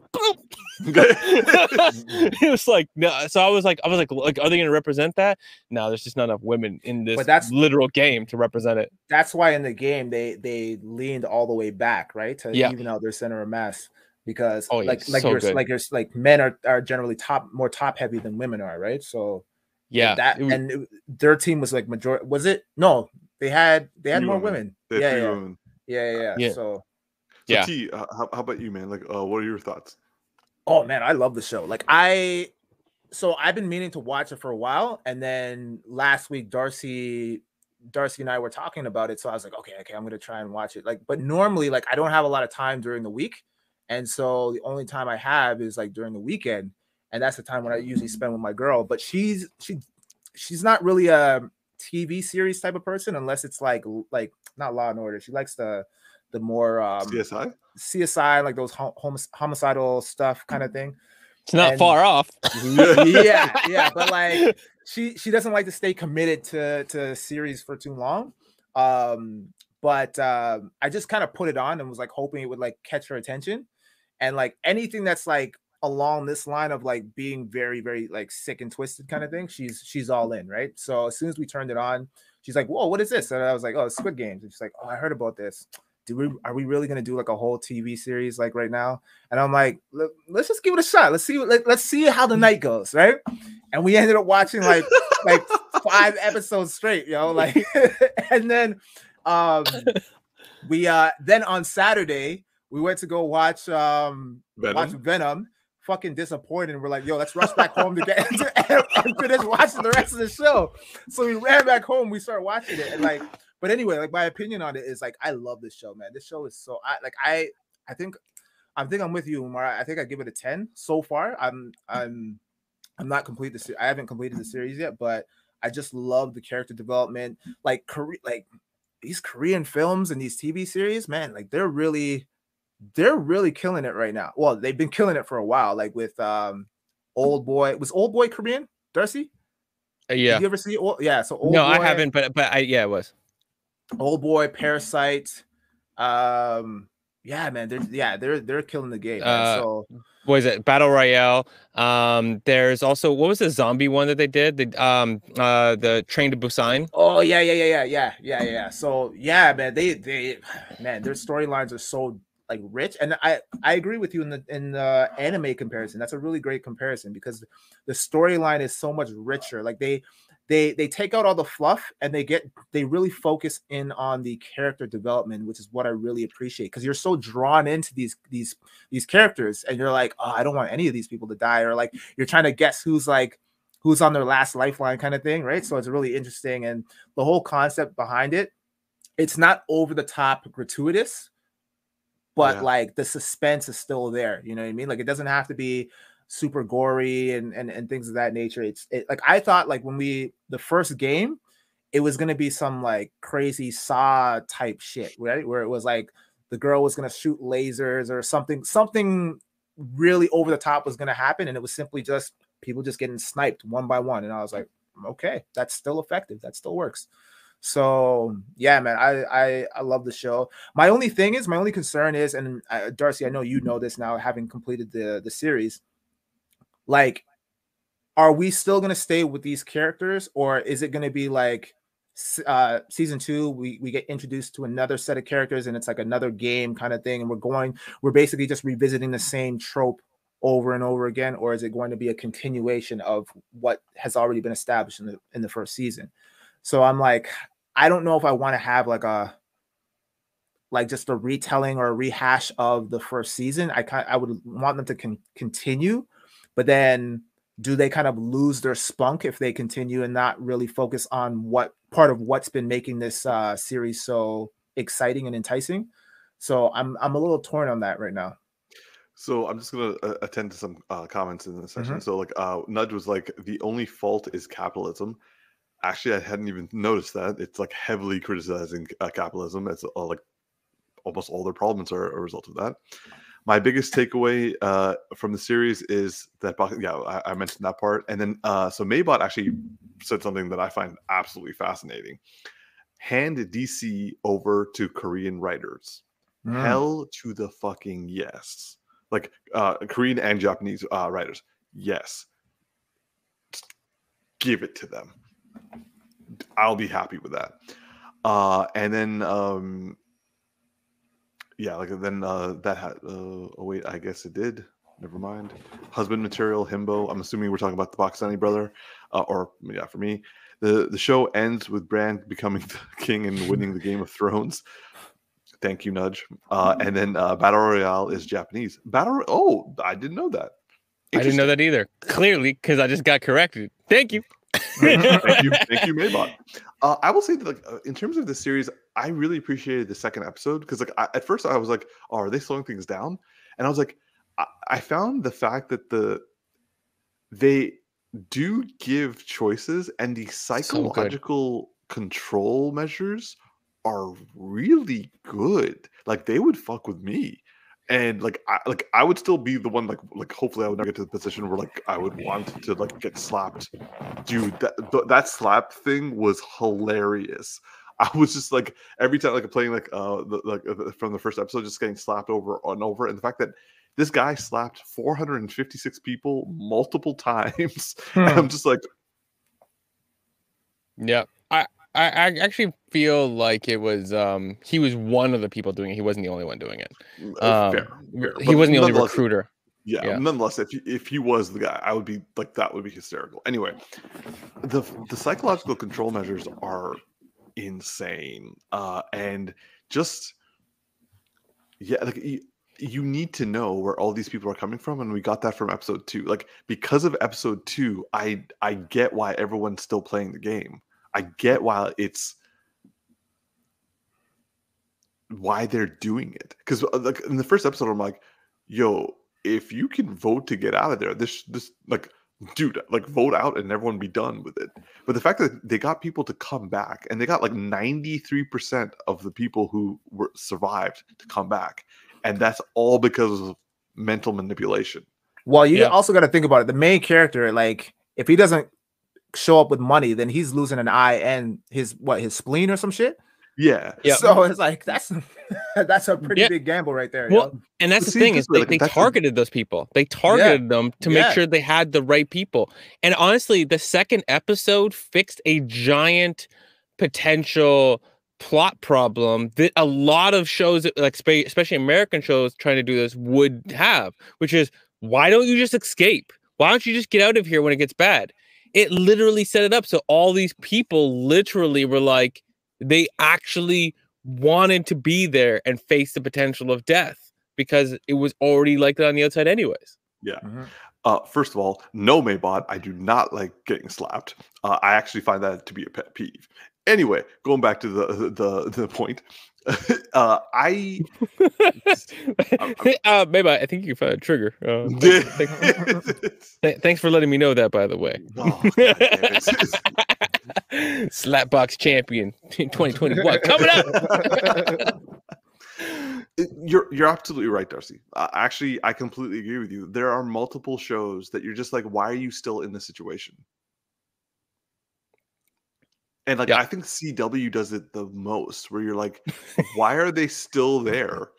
S2: it was like no so i was like i was like like are they going to represent that no there's just not enough women in this
S1: But that's-
S2: literal game to represent it
S1: That's why in the game they they leaned all the way back, right, to
S2: Yeah.
S1: even out their center of mass because
S2: Oh, yeah,
S1: like like
S2: so
S1: you're
S2: good.
S1: like you're like men are are generally top more top heavy than women are, right? So
S2: yeah
S1: that
S2: was-
S1: and it- their team was like major was it no they had they had more
S3: women.
S1: women yeah yeah,
S3: women.
S1: yeah yeah yeah
S2: Yeah.
S1: so
S3: So
S2: Yeah.
S3: T, uh, how, how about you, man? Like, uh, what are your thoughts?
S1: oh man i love the show like i so i've been meaning to watch it for a while and then last week darcy darcy and i were talking about it so i was like okay okay i'm gonna try and watch it like but normally like i don't have a lot of time during the week and so the only time i have is like during the weekend and that's the time when i usually spend with my girl but she's she she's not really a tv series type of person unless it's like like not law and order she likes the the more um
S3: CSI?
S1: csi like those hom- homic- homicidal stuff kind of thing
S2: it's not
S1: and-
S2: far off
S1: yeah, yeah, but like she she doesn't like to stay committed to to series for too long. Um, but um, I just kind of put it on and was like hoping it would like catch her attention, and like anything that's like along this line of like being very very like sick and twisted kind of thing, she's she's all in, right? So as soon as we turned it on, she's like, "Whoa, what is this?" And I was like, "Oh, Squid Games." And she's like, "Oh, I heard about this." Do we are we really gonna do like a whole TV series like right now? And I'm like, "Let- let's just give it a shot. Let's see. Let, let's see how the night goes, right? And we ended up watching like like five episodes straight, yo. Like, and then um we uh then on Saturday we went to go watch um watch
S3: Venom?
S1: Venom. Fucking disappointed. We're like, yo, let's rush back home to get and finish watching the rest of the show. So we ran back home. We started watching it, and like, but anyway, like my opinion on it is like, I love this show, man. This show is so I like I I think I think I'm with you, Umar. I think I give it a ten so far. I'm I'm I'm not complete the I haven't completed the series yet, but I just love the character development. Like Korea, like these Korean films and these TV series, man, like they're really they're really killing it right now. Well, they've been killing it for a while, like with um Old Boy. Was Old Boy Korean? Darcy?
S2: Uh,
S1: Did
S2: yeah
S1: you ever see Old Yeah, so Old
S2: no i haven't but but i yeah it was
S1: Old Boy, Parasite. Um yeah, man, they're yeah, they're they're killing the game.
S2: Uh,
S1: so
S2: what is it battle royale um there's also what was the zombie one that they did the um uh the train to busan
S1: Oh yeah, yeah, yeah, yeah, yeah, yeah, yeah. So yeah, man, they they man, their storylines are so like rich. And I I agree with you in the in the anime comparison. That's a really great comparison because the storyline is so much richer. Like they they they take out all the fluff and they get they really focus in on the character development which is what i really appreciate because you're so drawn into these these these characters and you're like oh i don't want any of these people to die or like you're trying to guess who's like who's on their last lifeline kind of thing right so it's really interesting and the whole concept behind it it's not over the top gratuitous but
S3: Yeah.
S1: like the suspense is still there you know what i mean? Like it doesn't have to be super gory and and, and things of that nature. It's it, like i thought like when we the first game it was going to be some like crazy saw type shit right? Where it was like the girl was going to shoot lasers or something something really over the top was going to happen and it was simply just people just getting sniped one by one and i was like okay that's still effective that still works so yeah man i i, I love the show. My only thing is my only concern is and uh, darcy i know you know this now having completed the the series like are we still to stay with these characters or is it to be like uh season two we we get introduced to another set of characters and it's like another game kind of thing and we're going we're basically just revisiting the same trope over and over again or is it going to be a continuation of what has already been established in the in the first season? So i'm like i don't know if i want to have like a like just a retelling or a rehash of the first season i kind i would want them to con- continue but then do they kind of lose their spunk if they continue and not really focus on what part of what's been making this uh series so exciting and enticing so i'm i'm a little torn on that right now
S3: So I'm just gonna uh, attend to some uh, comments in this
S1: Mm-hmm.
S3: session. So like, uh, Nudge was like, the only fault is capitalism. Actually, I hadn't even noticed that. It's like heavily criticizing uh, capitalism. It's uh, like almost all their problems are a result of that. My biggest takeaway uh, from the series is that, yeah, I, I mentioned that part. And then, uh, so Maybot actually said something that I find absolutely fascinating. Hand DC over to Korean writers.
S1: Mm.
S3: Hell to the fucking yes. Like uh, Korean and Japanese uh, writers, yes. Just give it to them. I'll be happy with that. Uh, and then, um, yeah, like then uh, that had. Uh, oh wait, I guess it did. Never mind. Husband material, himbo. I'm assuming we're talking about the Pakistani brother, uh, or yeah, for me, the the show ends with Bran becoming the king and winning the Game of Thrones. Thank you, Nudge. Uh, and then uh, Battle Royale is Japanese. Battle. Oh, I didn't know that.
S2: I didn't know that either. Clearly, because I just got corrected. Thank you.
S3: Thank you, thank you, Maybot. Uh, I will say that, like, uh, in terms of the series, I really appreciated the second episode because, like, I, at first I was like, "Oh, are they slowing things down?" And I was like, I, I found the fact that the they do give choices and the psychological control measures are really good. Like, they would fuck with me. And like I like I would still be the one like like hopefully I would never get to the position where like I would want to like get slapped dude that th- that slap thing was hilarious i was just like every time like playing like uh the, like uh, from the first episode just getting slapped over and over and the fact that this guy slapped 456 people multiple times and i'm just like
S2: Yeah. I, I I actually feel like it was um he was one of the people doing it. He wasn't the only one doing it.
S3: uh,
S2: Um,
S3: fair, fair.
S2: He
S3: But
S2: wasn't the only recruiter.
S3: yeah,
S2: Yeah.
S3: nonetheless if he, if he was the guy i would be like that would be hysterical anyway the the psychological control measures are insane uh and just yeah like you, you need to know where all these people are coming from and we got that from episode 2 like because of episode 2 i i get why everyone's still playing the game i get why it's why they're doing it because uh, like in the first episode i'm like yo if you can vote to get out of there this this like dude like vote out and everyone be done with it but the fact that they got people to come back and they got like 93% of the people who were survived to come back and that's all because of mental manipulation
S1: Well, you
S2: Yeah.
S1: also got to think about it. The main character, like, if he doesn't show up with money, then he's losing an eye and his what his spleen or some shit.
S3: yeah
S2: Yeah.
S1: So it's like that's that's a pretty
S2: Yeah.
S1: big gamble right there.
S2: Well,
S1: yo.
S2: And that's
S3: But
S2: the
S3: see,
S2: thing is they,
S3: like,
S2: they
S3: that's the-
S2: targeted those people. They targeted them to
S1: Yeah.
S2: make sure they had the right people. And honestly, the second episode fixed a giant potential plot problem that a lot of shows, like especially American shows, trying to do this would have, which is why don't you just escape? Why don't you just get out of here when it gets bad? It literally set it up so all these people literally were like they actually wanted to be there and face the potential of death because it was already like that on the outside anyways.
S3: Yeah.
S1: Mhm.
S3: Uh, first of all, no Maybot. I do not like getting slapped. Uh, I actually find that to be a pet peeve. Anyway, going back to the the the point, uh, I
S2: uh, maybe I think you find a trigger. Uh, thanks, thanks- thanks for letting me know that, by the way.
S3: Oh, God damn it.
S2: Slapbox champion 2021 coming up.
S3: You're you're absolutely right, Darcy. Uh, actually, I completely agree with you. There are multiple shows that you're just like, why are you still in this situation? And like,
S2: Yeah.
S3: I think CW does it the most, where you're like, why are they still there?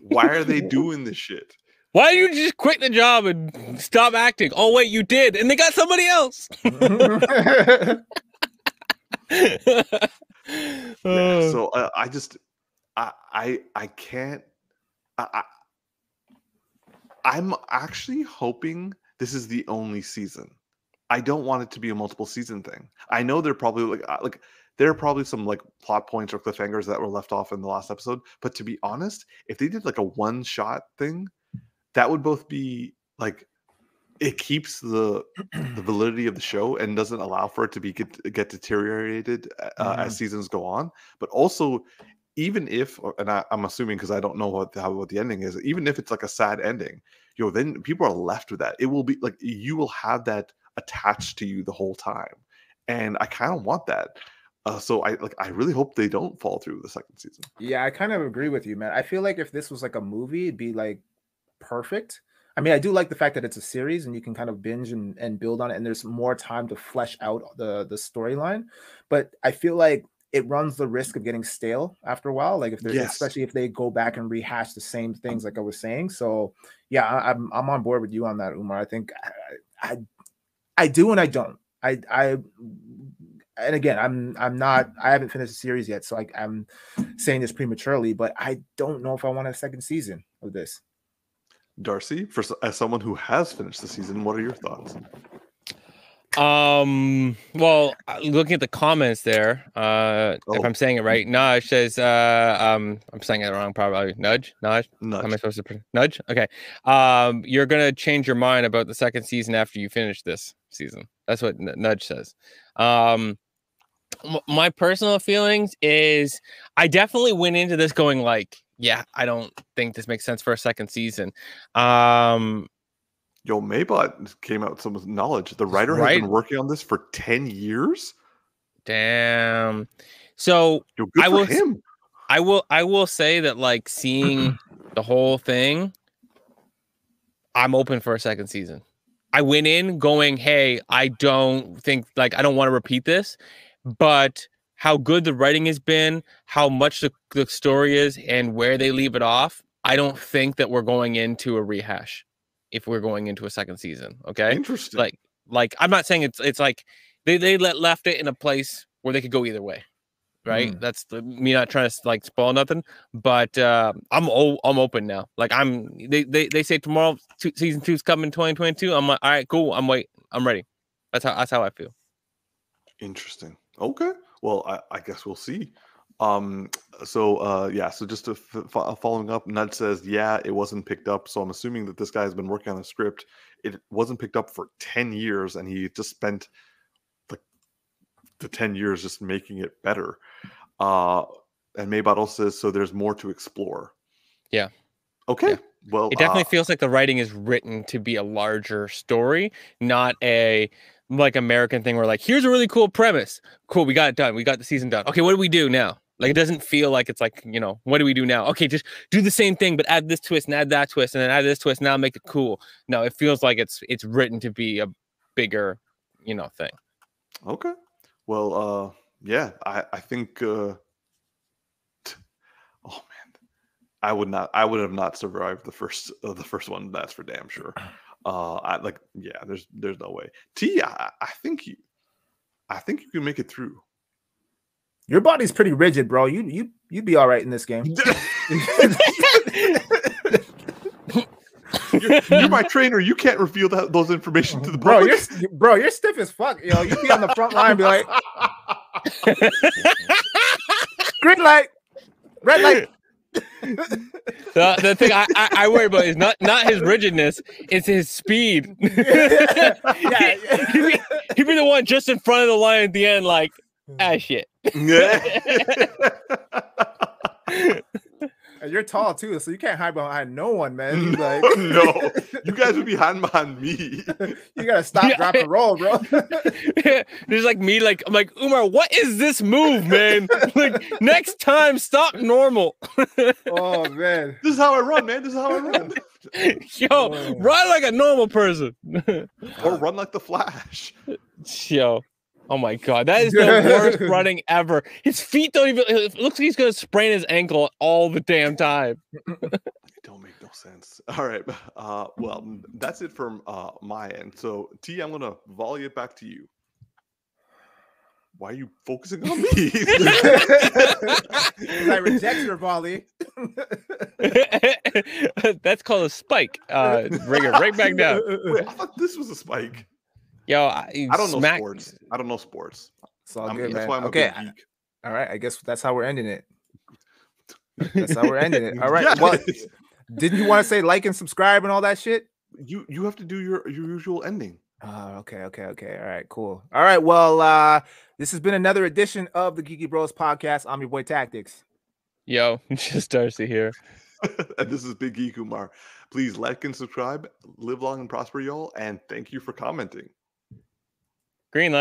S3: Why are they doing this shit?
S2: Why don't you just quit the job and stop acting? Oh wait, you did, and they got somebody else.
S3: Yeah, so uh, I just, I, I, I can't. I, I, I'm actually hoping this is the only season. I don't want it to be a multiple season thing. I know they're probably like, uh, like there are probably some like plot points or cliffhangers that were left off in the last episode. But to be honest, if they did like a one shot thing, that would both be like it keeps the the validity of the show and doesn't allow for it to be get, get deteriorated uh, as seasons go on but also even if and I, i'm assuming because i don't know what how what the ending is even if it's like a sad ending yo then people are left with that it will be like you will have that attached to you the whole time and i kind of want that uh, so i like i really hope they don't fall through the second season
S1: Yeah, I kind of agree with you, man. I feel like if this was like a movie, it'd be like perfect. I mean, I do like the fact that it's a series and you can kind of binge and, and build on it, and there's more time to flesh out the the storyline. But I feel like it runs the risk of getting stale after a while. Like if they're
S3: Yes.
S1: especially if they go back and rehash the same things, like I was saying. So yeah, I, I'm I'm on board with you on that, Umar. I think I I, I do and I don't. I I and again, I'm I'm not I haven't finished the series yet, so I, I'm saying this prematurely, but I don't know if I want a second season of this.
S3: darcy for as someone who has finished the season what are your thoughts
S2: Um. Well, uh, looking at the comments there, uh, if
S3: Oh.
S2: I'm saying it right, Nudge says, uh, um, I'm saying it wrong, probably. Nudge, Nudge. How am I supposed to pron- nudge? Okay. Um, you're gonna change your mind about the second season after you finish this season. That's what N- Nudge says. Um, m- my personal feelings is I definitely went into this going like, yeah, I don't think this makes sense for a second season. Um,
S3: Yo, Maybot came out with some knowledge. The writer has been working on this for 10 years.
S2: damn. So
S3: Yo,
S2: I will
S3: him.
S2: I will I will say that like seeing the whole thing, I'm open for a second season. I went in going, hey, I don't think like I don't want to repeat this, but how good the writing has been, how much the, the story is, and where they leave it off, I don't think that we're going into a rehash if we're going into a second season. Okay
S3: Interesting.
S2: like like i'm not saying it's it's like they they let left it in a place where they could go either way right that's the, me not trying to like spoil nothing but uh i'm o- i'm open now like i'm they they, they say tomorrow two, season two's coming 2022 i'm like all right cool i'm wait i'm ready that's how that's how i feel
S3: Interesting. Okay. Well, I, I guess we'll see. Um. So, uh, yeah. So, just to f- fo- following up, Nud says, yeah, it wasn't picked up. So, I'm assuming that this guy has been working on a script. It wasn't picked up for 10 years, and he just spent the the 10 years just making it better. Uh, and Maybot also says, so there's more to explore.
S2: Yeah.
S3: Okay.
S2: Yeah.
S3: Well,
S2: it definitely
S3: uh,
S2: feels like the writing is written to be a larger story not a like american thing where like here's a really cool premise cool we got it done we got the season done okay what do we do now like it doesn't feel like it's like you know what do we do now okay just do the same thing but add this twist and add that twist and then add this twist now make it cool no it feels like it's it's written to be a bigger you know thing
S3: Okay. Well, uh, yeah, I, I think, uh, t- oh man, I would not, I would have not survived the first, uh, the first one. That's for damn sure. Uh, I like, yeah, there's, there's no way. T, I, I think you, I think you can make it through.
S1: Your body's pretty rigid, bro. You you you'd be all right in this game.
S3: you're, you're my trainer. You can't reveal that those information to the
S1: bro, you're bro, you're stiff as fuck. Yo, you'd be on the front line, be like, green light, red light.
S2: The, the thing I, I, I worry about is not not his rigidness, it's his speed.
S1: yeah,
S2: he'd, be, he'd be the one just in front of the line at the end, like, ah, shit.
S1: And you're tall too, so you can't hide behind no one, man. You like,
S3: no, you guys would be hiding behind me.
S1: you gotta stop,
S2: Yeah.
S1: drop, and roll, bro.
S2: There's like me, like I'm like Umar. What is this move, man? like next time, stop normal.
S1: oh man.
S3: This is how I run, man. This is how I run.
S2: Yo,
S1: Oh.
S2: run like a normal person.
S3: or run like the Flash.
S2: Yo, oh my god, that is the worst running ever. His feet don't even. It looks like he's gonna sprain his ankle all the damn time.
S3: It don't make no sense. All right. Uh, well, that's it from uh, my end. So, T, I'm gonna volley it back to you. Why are you focusing on me?
S1: I reject your volley.
S2: That's called a spike. Uh, bring it right back down.
S3: Wait, I thought this was a spike.
S2: Yo, I,
S3: I don't know
S2: smack-
S3: sports. I don't know sports.
S1: It's all
S3: I'm-
S1: good,
S3: that's
S1: man.
S3: why I'm a
S1: okay,
S3: geek.
S1: all right. I guess that's how we're ending it. That's how we're ending it. All right. Well, didn't you want to say like and subscribe and all that shit?
S3: you you have to do your your usual ending.
S1: Oh, okay, okay, okay. All right, cool. All right. Well, uh, this has been another edition of the Geeky Bros podcast. I'm your boy Tactics.
S2: Yo, just Darcy here.
S3: and this is Big Geek Kumar. Please like and subscribe. Live long and prosper, y'all. And thank you for commenting.
S2: Green light.